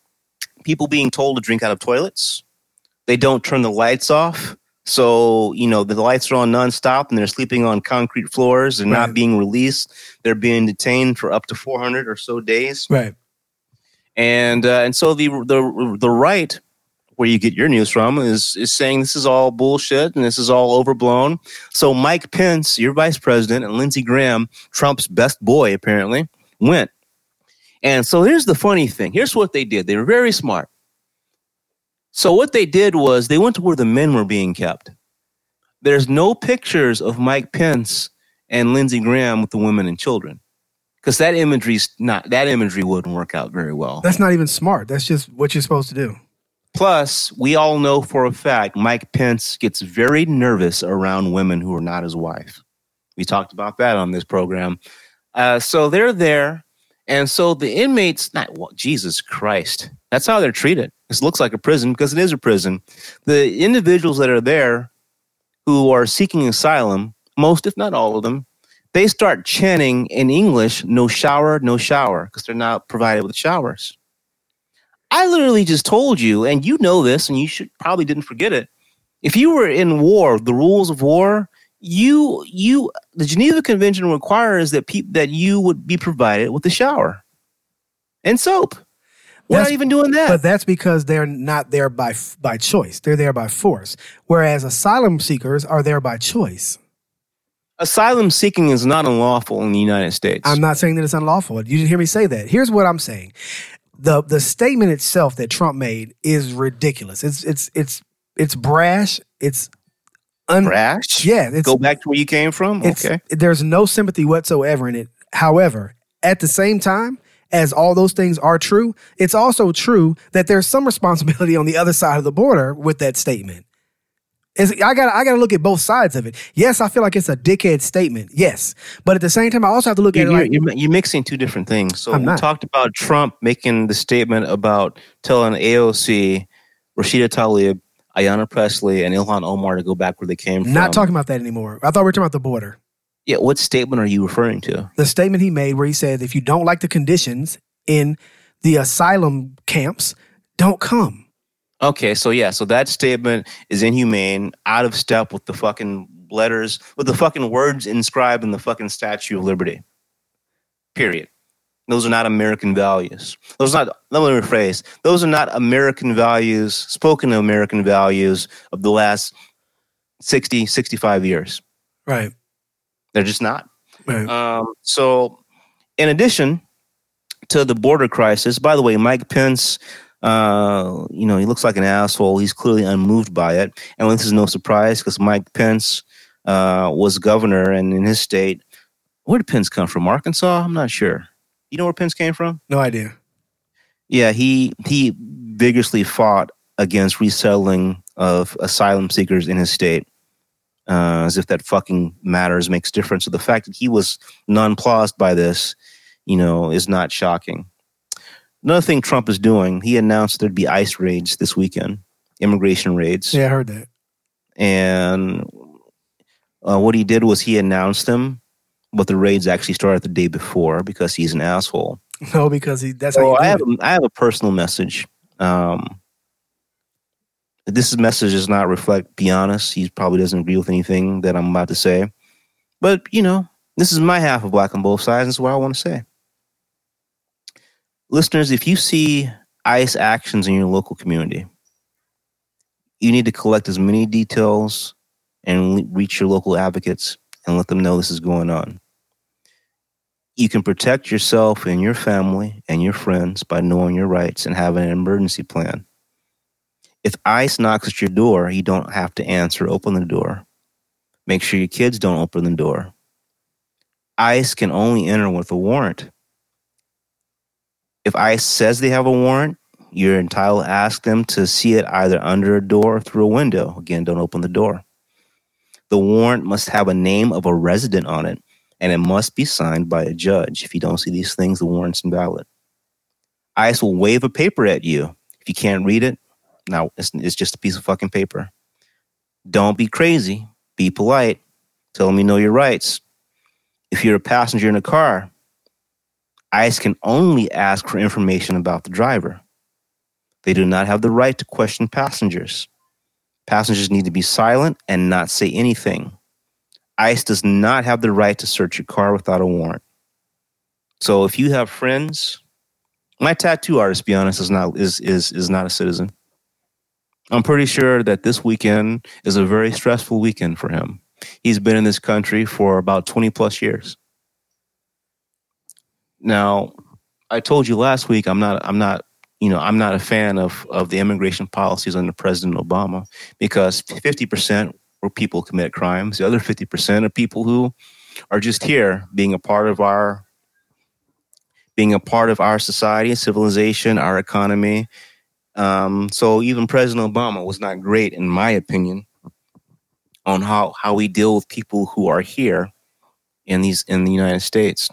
people being told to drink out of toilets. They don't turn the lights off. So, you know, the lights are on nonstop and they're sleeping on concrete floors and Right. not being released. They're being detained for up to 400 or so days. right. And uh, and so the the the right where you get your news from is is saying this is all bullshit and this is all overblown. So Mike Pence, your vice president, and Lindsey Graham, Trump's best boy apparently, went. And so here's the funny thing. Here's what they did. They were very smart. So what they did was they went to where the men were being kept. There's no pictures of Mike Pence and Lindsey Graham with the women and children. Because that imagery's not that imagery wouldn't work out very well. That's not even smart. That's just what you're supposed to do. Plus, we all know for a fact Mike Pence gets very nervous around women who are not his wife. We talked about that on this program. Uh, so they're there. And so the inmates, not well, Jesus Christ, that's how they're treated. This looks like a prison because it is a prison. The individuals that are there who are seeking asylum, most, if not all of them, they start chanting in English, no shower, no shower, because they're not provided with showers. I literally just told you, and you know this, and you should probably didn't forget it. If you were in war, the rules of war, you you the Geneva Convention requires that people that you would be provided with a shower and soap. We're That's- not even doing that. But that's because they're not there by by choice. They're there by force. Whereas asylum seekers are there by choice. Asylum seeking is not unlawful in the United States. I'm not saying that it's unlawful. You didn't hear me say that. Here's what I'm saying. The the statement itself that Trump made is ridiculous. It's it's it's it's brash. It's un Brash? Yeah, it's Go back to where you came from? okay. there's no sympathy whatsoever in it. However, at the same time, as all those things are true, it's also true that there's some responsibility on the other side of the border with that statement. It's, I got I got to look at both sides of it. Yes, I feel like it's a dickhead statement. Yes, but at the same time, I also have to look at You're, like you're, you're mixing two different things. So we talked about Trump making the statement about telling AOC, Rashida Tlaib, Ayanna Pressley, and Ilhan Omar to go back where they came from. not talking about that anymore. I thought we were talking about the border. Yeah, what statement are you referring to? The statement he made where he said, if you don't like the conditions in the asylum camps, don't come. Okay, so yeah, so that statement is inhumane, out of step with the fucking letters, with the fucking words inscribed in the fucking Statue of Liberty. Period. Those are not American values. Those are not, let me rephrase, those are not American values, spoken American values of the last 60, 65 years. Right. They're just not. Right. Um, so, in addition to the border crisis, by the way, Mike Pence, uh, you know, he looks like an asshole. He's clearly unmoved by it, and this is no surprise because Mike Pence uh, was governor, and in his state, where did Pence come from? Arkansas? I'm not sure. You know where Pence came from? no idea. Yeah, he he vigorously fought against resettling of asylum seekers in his state, uh, as if that fucking matters, makes difference. So the fact that he was nonplussed by this, you know, is not shocking. Another thing Trump is doing, he announced there'd be ICE raids this weekend, immigration raids, Yeah, I heard that. and uh, what he did was he announced them, but the raids actually started the day before because he's an asshole. *laughs* No, because he that's how I have it. a, I have a personal message. Um, this message does not reflect. Be honest, he probably doesn't agree with anything that I'm about to say, but you know, this is my half of black on both sides. This is what I want to say. Listeners, if you see ICE actions in your local community, you need to collect as many details and reach your local advocates and let them know this is going on. You can protect yourself and your family and your friends by knowing your rights and having an emergency plan. If ICE knocks at your door, you don't have to answer. Open the door. Make sure your kids don't open the door. ICE can only enter with a warrant. If ICE says they have a warrant, you're entitled to ask them to see it either under a door or through a window. Again, don't open the door. The warrant must have a name of a resident on it, and it must be signed by a judge. If you don't see these things, the warrant's invalid. ICE will wave a paper at you. If you can't read it, now it's, it's just a piece of fucking paper. Don't be crazy. Be polite. Tell them you know your rights. If you're a passenger in a car, ICE can only ask for information about the driver. They do not have the right to question passengers. Passengers need to be silent and not say anything. ICE does not have the right to search your car without a warrant. So if you have friends, my tattoo artist, be honest, is not is is is not a citizen. I'm pretty sure that this weekend is a very stressful weekend for him. He's been in this country for about 20 plus years. Now, I told you last week I'm not I'm not you know I'm not a fan of of the immigration policies under President Obama because 50% were people commit crimes. The other 50% are people who are just here being a part of our being a part of our society, civilization, our economy. Um, so even President Obama was not great, in my opinion, on how how we deal with people who are here in these in the United States.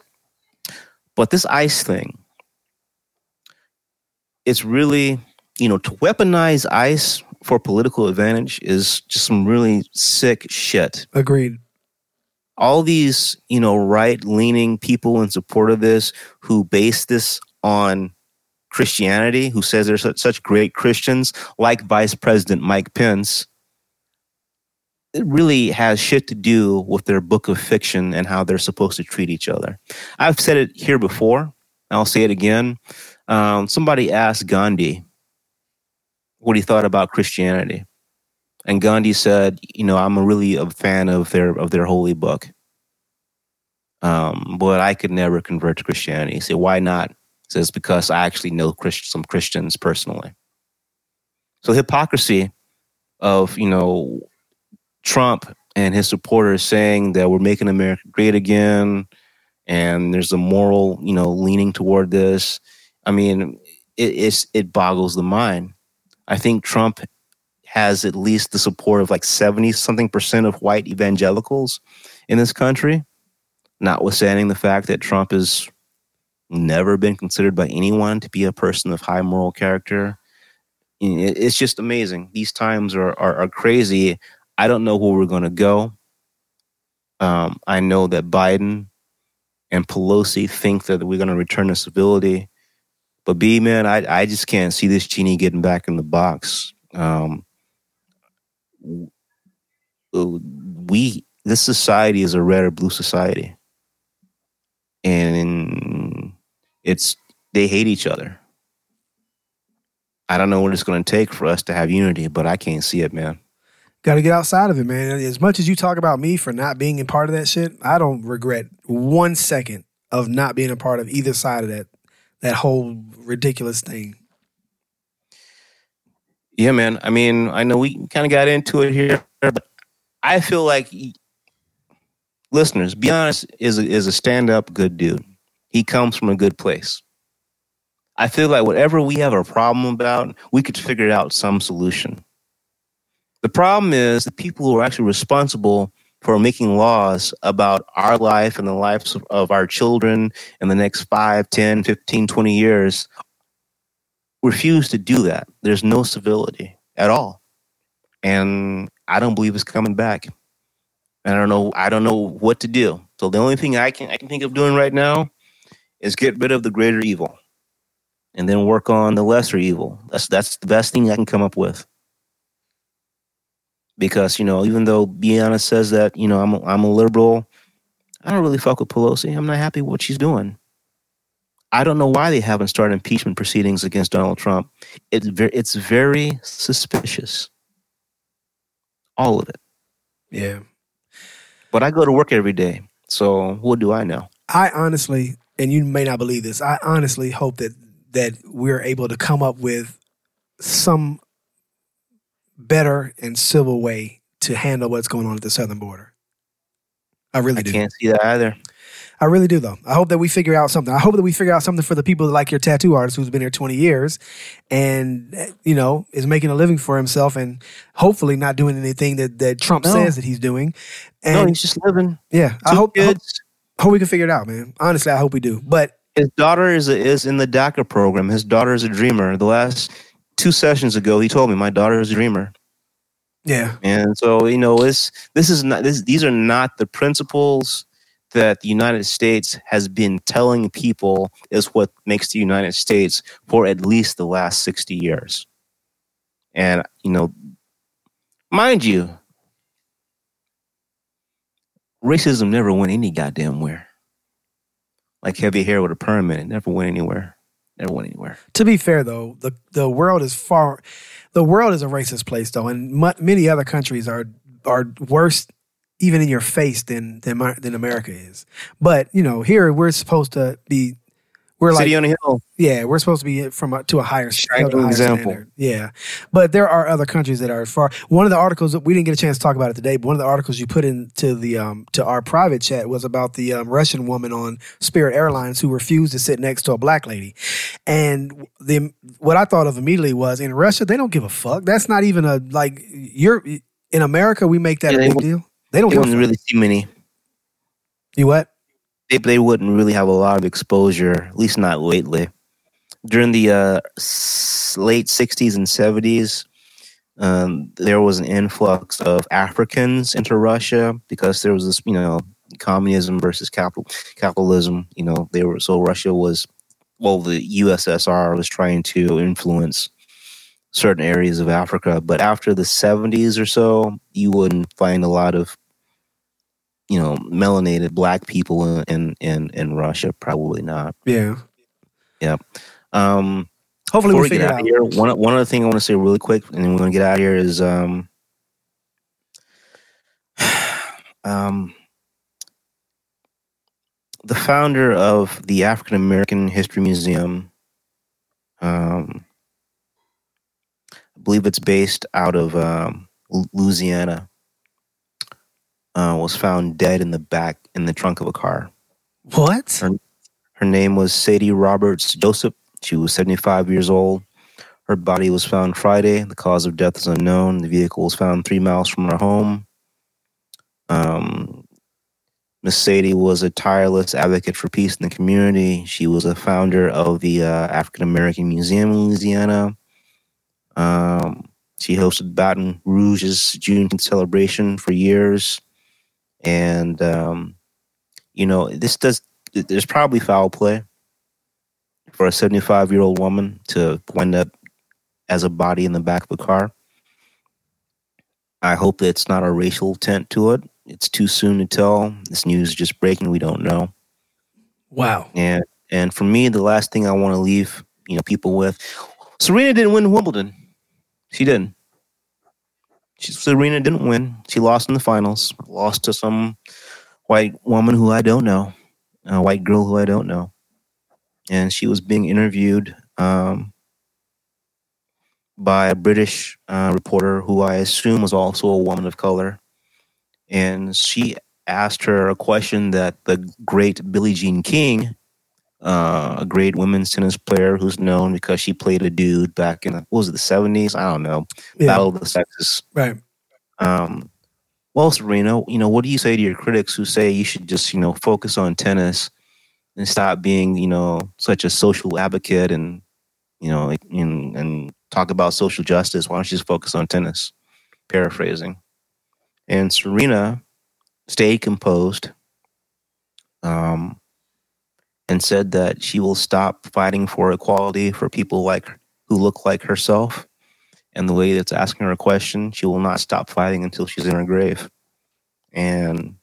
But this ICE thing, it's really, you know, to weaponize ICE for political advantage is just some really sick shit. Agreed. All these, you know, right leaning people in support of this who base this on Christianity, who says they're such, such great Christians, like Vice President Mike Pence, it really has shit to do with their book of fiction and how they're supposed to treat each other. I've said it here before. I'll say it again. Um, somebody asked Gandhi what he thought about Christianity, and Gandhi said, "You know, I'm really a fan of their of their holy book, um, but I could never convert to Christianity." He said, "Why not?" He says, "Because I actually know Christ- some Christians personally." So hypocrisy of you know Trump and his supporters saying that we're making America great again, and there's a moral, you know, leaning toward this. I mean, it, it boggles the mind. I think Trump has at least the support of like seventy something percent of white evangelicals in this country, notwithstanding the fact that Trump has never been considered by anyone to be a person of high moral character. It's just amazing. These times are, are, are crazy. I don't know where we're going to go. Um, I know that Biden and Pelosi think that we're going to return to civility. But B, man, I, I just can't see this genie getting back in the box. Um, we, this society is a red or blue society. And it's, they hate each other. I don't know what it's going to take for us to have unity, but I can't see it, man. Got to get outside of it, man. As much as you talk about me for not being a part of that shit, I don't regret one second of not being a part of either side of that that whole ridiculous thing. Yeah, man. I mean, I know we kind of got into it here, but I feel like listeners, be honest, is a, is a stand up good dude. He comes from a good place. I feel like whatever we have a problem about, we could figure out some solution. The problem is the people who are actually responsible for making laws about our life and the lives of our children in the next 5, 10, 15, 20 years refuse to do that. There's no civility at all. And I don't believe it's coming back. And I don't know I don't know what to do. So the only thing I can I can think of doing right now is get rid of the greater evil and then work on the lesser evil. That's that's the best thing I can come up with because you know even though Biana says that you know I'm a, I'm a liberal, I don't really fuck with Pelosi. I'm not happy with what she's doing. I don't know why they haven't started impeachment proceedings against Donald Trump. It's very it's very suspicious. All of it. Yeah. But I go to work every day, so what do I know? I honestly, and you may not believe this, I honestly hope that that we're able to come up with some better and civil way to handle what's going on at the southern border. I really I do. can't see that either. I really do, though. I hope that we figure out something. I hope that we figure out something for the people like your tattoo artist who's been here 20 years and, you know, is making a living for himself and hopefully not doing anything that, that Trump No. says that he's doing. And no, he's just living. yeah, I hope, I hope, kids. hope we can figure it out, man. Honestly, I hope we do. But His daughter is is in the DACA program. His daughter is a dreamer. The last two sessions ago, he told me my daughter is a dreamer. yeah, And so, you know, this this is not this these are not the principles that the United States has been telling people is what makes the United States for at least the last 60 years. And, you know, mind you, racism never went any goddamn where. Like heavy hair with a permit, it, never went anywhere. Never went anywhere. to be fair though, the the world is far the world is a racist place though, and mu- many other countries are are worse even in your face than than Mar- than America is. But you know, here we're supposed to be we're like City on a hill. yeah, we're supposed to be from a, to a higher, Shining to a higher example. standard. Yeah, but there are other countries that are far. One of the articles that we didn't get a chance to talk about it today, but one of the articles you put into the um to our private chat was about the um, Russian woman on Spirit Airlines who refused to sit next to a black lady, and the what I thought of immediately was in Russia they don't give a fuck. That's not even a like you're in America we make that Yeah, a big deal. They don't You give a wouldn't fuck. really see many. you what? They, they wouldn't really have a lot of exposure, at least not lately. During the uh, late 60s and 70s, um, there was an influx of Africans into Russia because there was this, you know, communism versus capital capitalism. You know, they were so Russia was, well, the USSR was trying to influence certain areas of Africa, but after the 70s or so, you wouldn't find a lot of you know, melanated black people in in in, Russia? Probably not. Yeah. Yeah. Um, Hopefully we we get figure it out out. here, one one other thing I want to say really quick, and then we're gonna get out of here is um, *sighs* um, the founder of the African American History Museum. Um, I believe it's based out of um, Louisiana. Uh, was found dead in the back in the trunk of a car. What? Her name was Sadie Roberts Joseph. She was 75 years old. Her body was found Friday. The cause of death is unknown. The vehicle was found three miles from her home. Um, Miss Sadie was a tireless advocate for peace in the community. She was a founder of the uh, African American Museum in Louisiana. Um, she hosted Baton Rouge's Juneteenth celebration for years. And, um, you know, this does, there's probably foul play for a 75 year old woman to wind up as a body in the back of a car. I hope that it's not a racial tint to it. It's too soon to tell. This news is just breaking. We don't know. Wow. And and for me, the last thing I want to leave you know people with, Serena didn't win Wimbledon. She didn't. Serena didn't win. She lost in the finals. Lost to some white woman who I don't know, a white girl who I don't know, and she was being interviewed um, by a British uh, reporter who I assume was also a woman of color, and she asked her a question that the great Billie Jean King, uh, a great women's tennis player who's known because she played a dude back in the, what was it the seventies? I don't know, Yeah. Battle of the Sexes. Right. Um, well, Serena, you know, what do you say to your critics who say you should just, you know, focus on tennis and stop being, you know, such a social advocate and, you know, and, and talk about social justice? Why don't you just focus on tennis? Paraphrasing. And Serena stayed composed um, and said that she will stop fighting for equality for people like who look like herself and the way that's asking her a question, she will not stop fighting until she's in her grave. And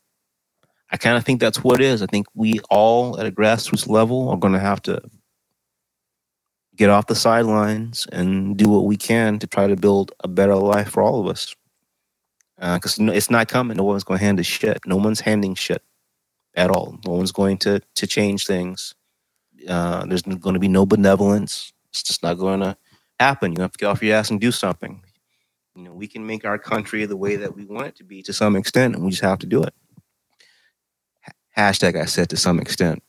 I kind of think that's what it is. I think we all at a grassroots level are going to have to get off the sidelines and do what we can to try to build a better life for all of us. Uh, because it's not coming. No one's going to hand us shit. No one's handing shit at all. No one's going to to change things. Uh, there's going to be no benevolence. It's just not going to happen. You have to get off your ass and do something. You know, we can make our country the way that we want it to be to some extent, and we just have to do it. Ha- hashtag I said to some extent.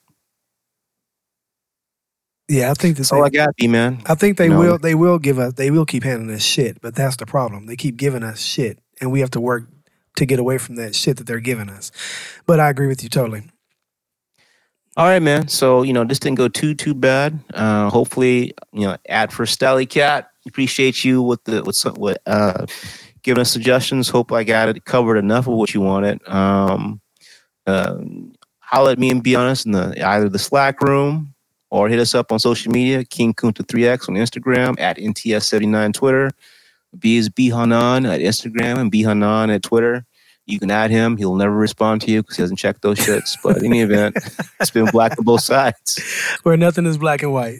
Yeah, I think That's this. all I got, B man. I think they You know? will. They will give us. They will keep handing us shit. But that's the problem. They keep giving us shit, and we have to work to get away from that shit that they're giving us. But I agree with you totally. All right, man. So you know this didn't go too too bad. Uh, hopefully, you know, ad for Stally Cat. Appreciate you with the with some with uh, giving us suggestions. Hope I got it covered enough of what you wanted. Um, uh, holler at me and be honest in the either the Slack room or hit us up on social media. King Kunta 3x on Instagram at NTS79 Twitter. B is B Hanan at Instagram and B Hanan at Twitter. You can add him. He'll never respond to you because he doesn't check those shits. But in any event, it's been black on both sides. *laughs* Where nothing is black and white.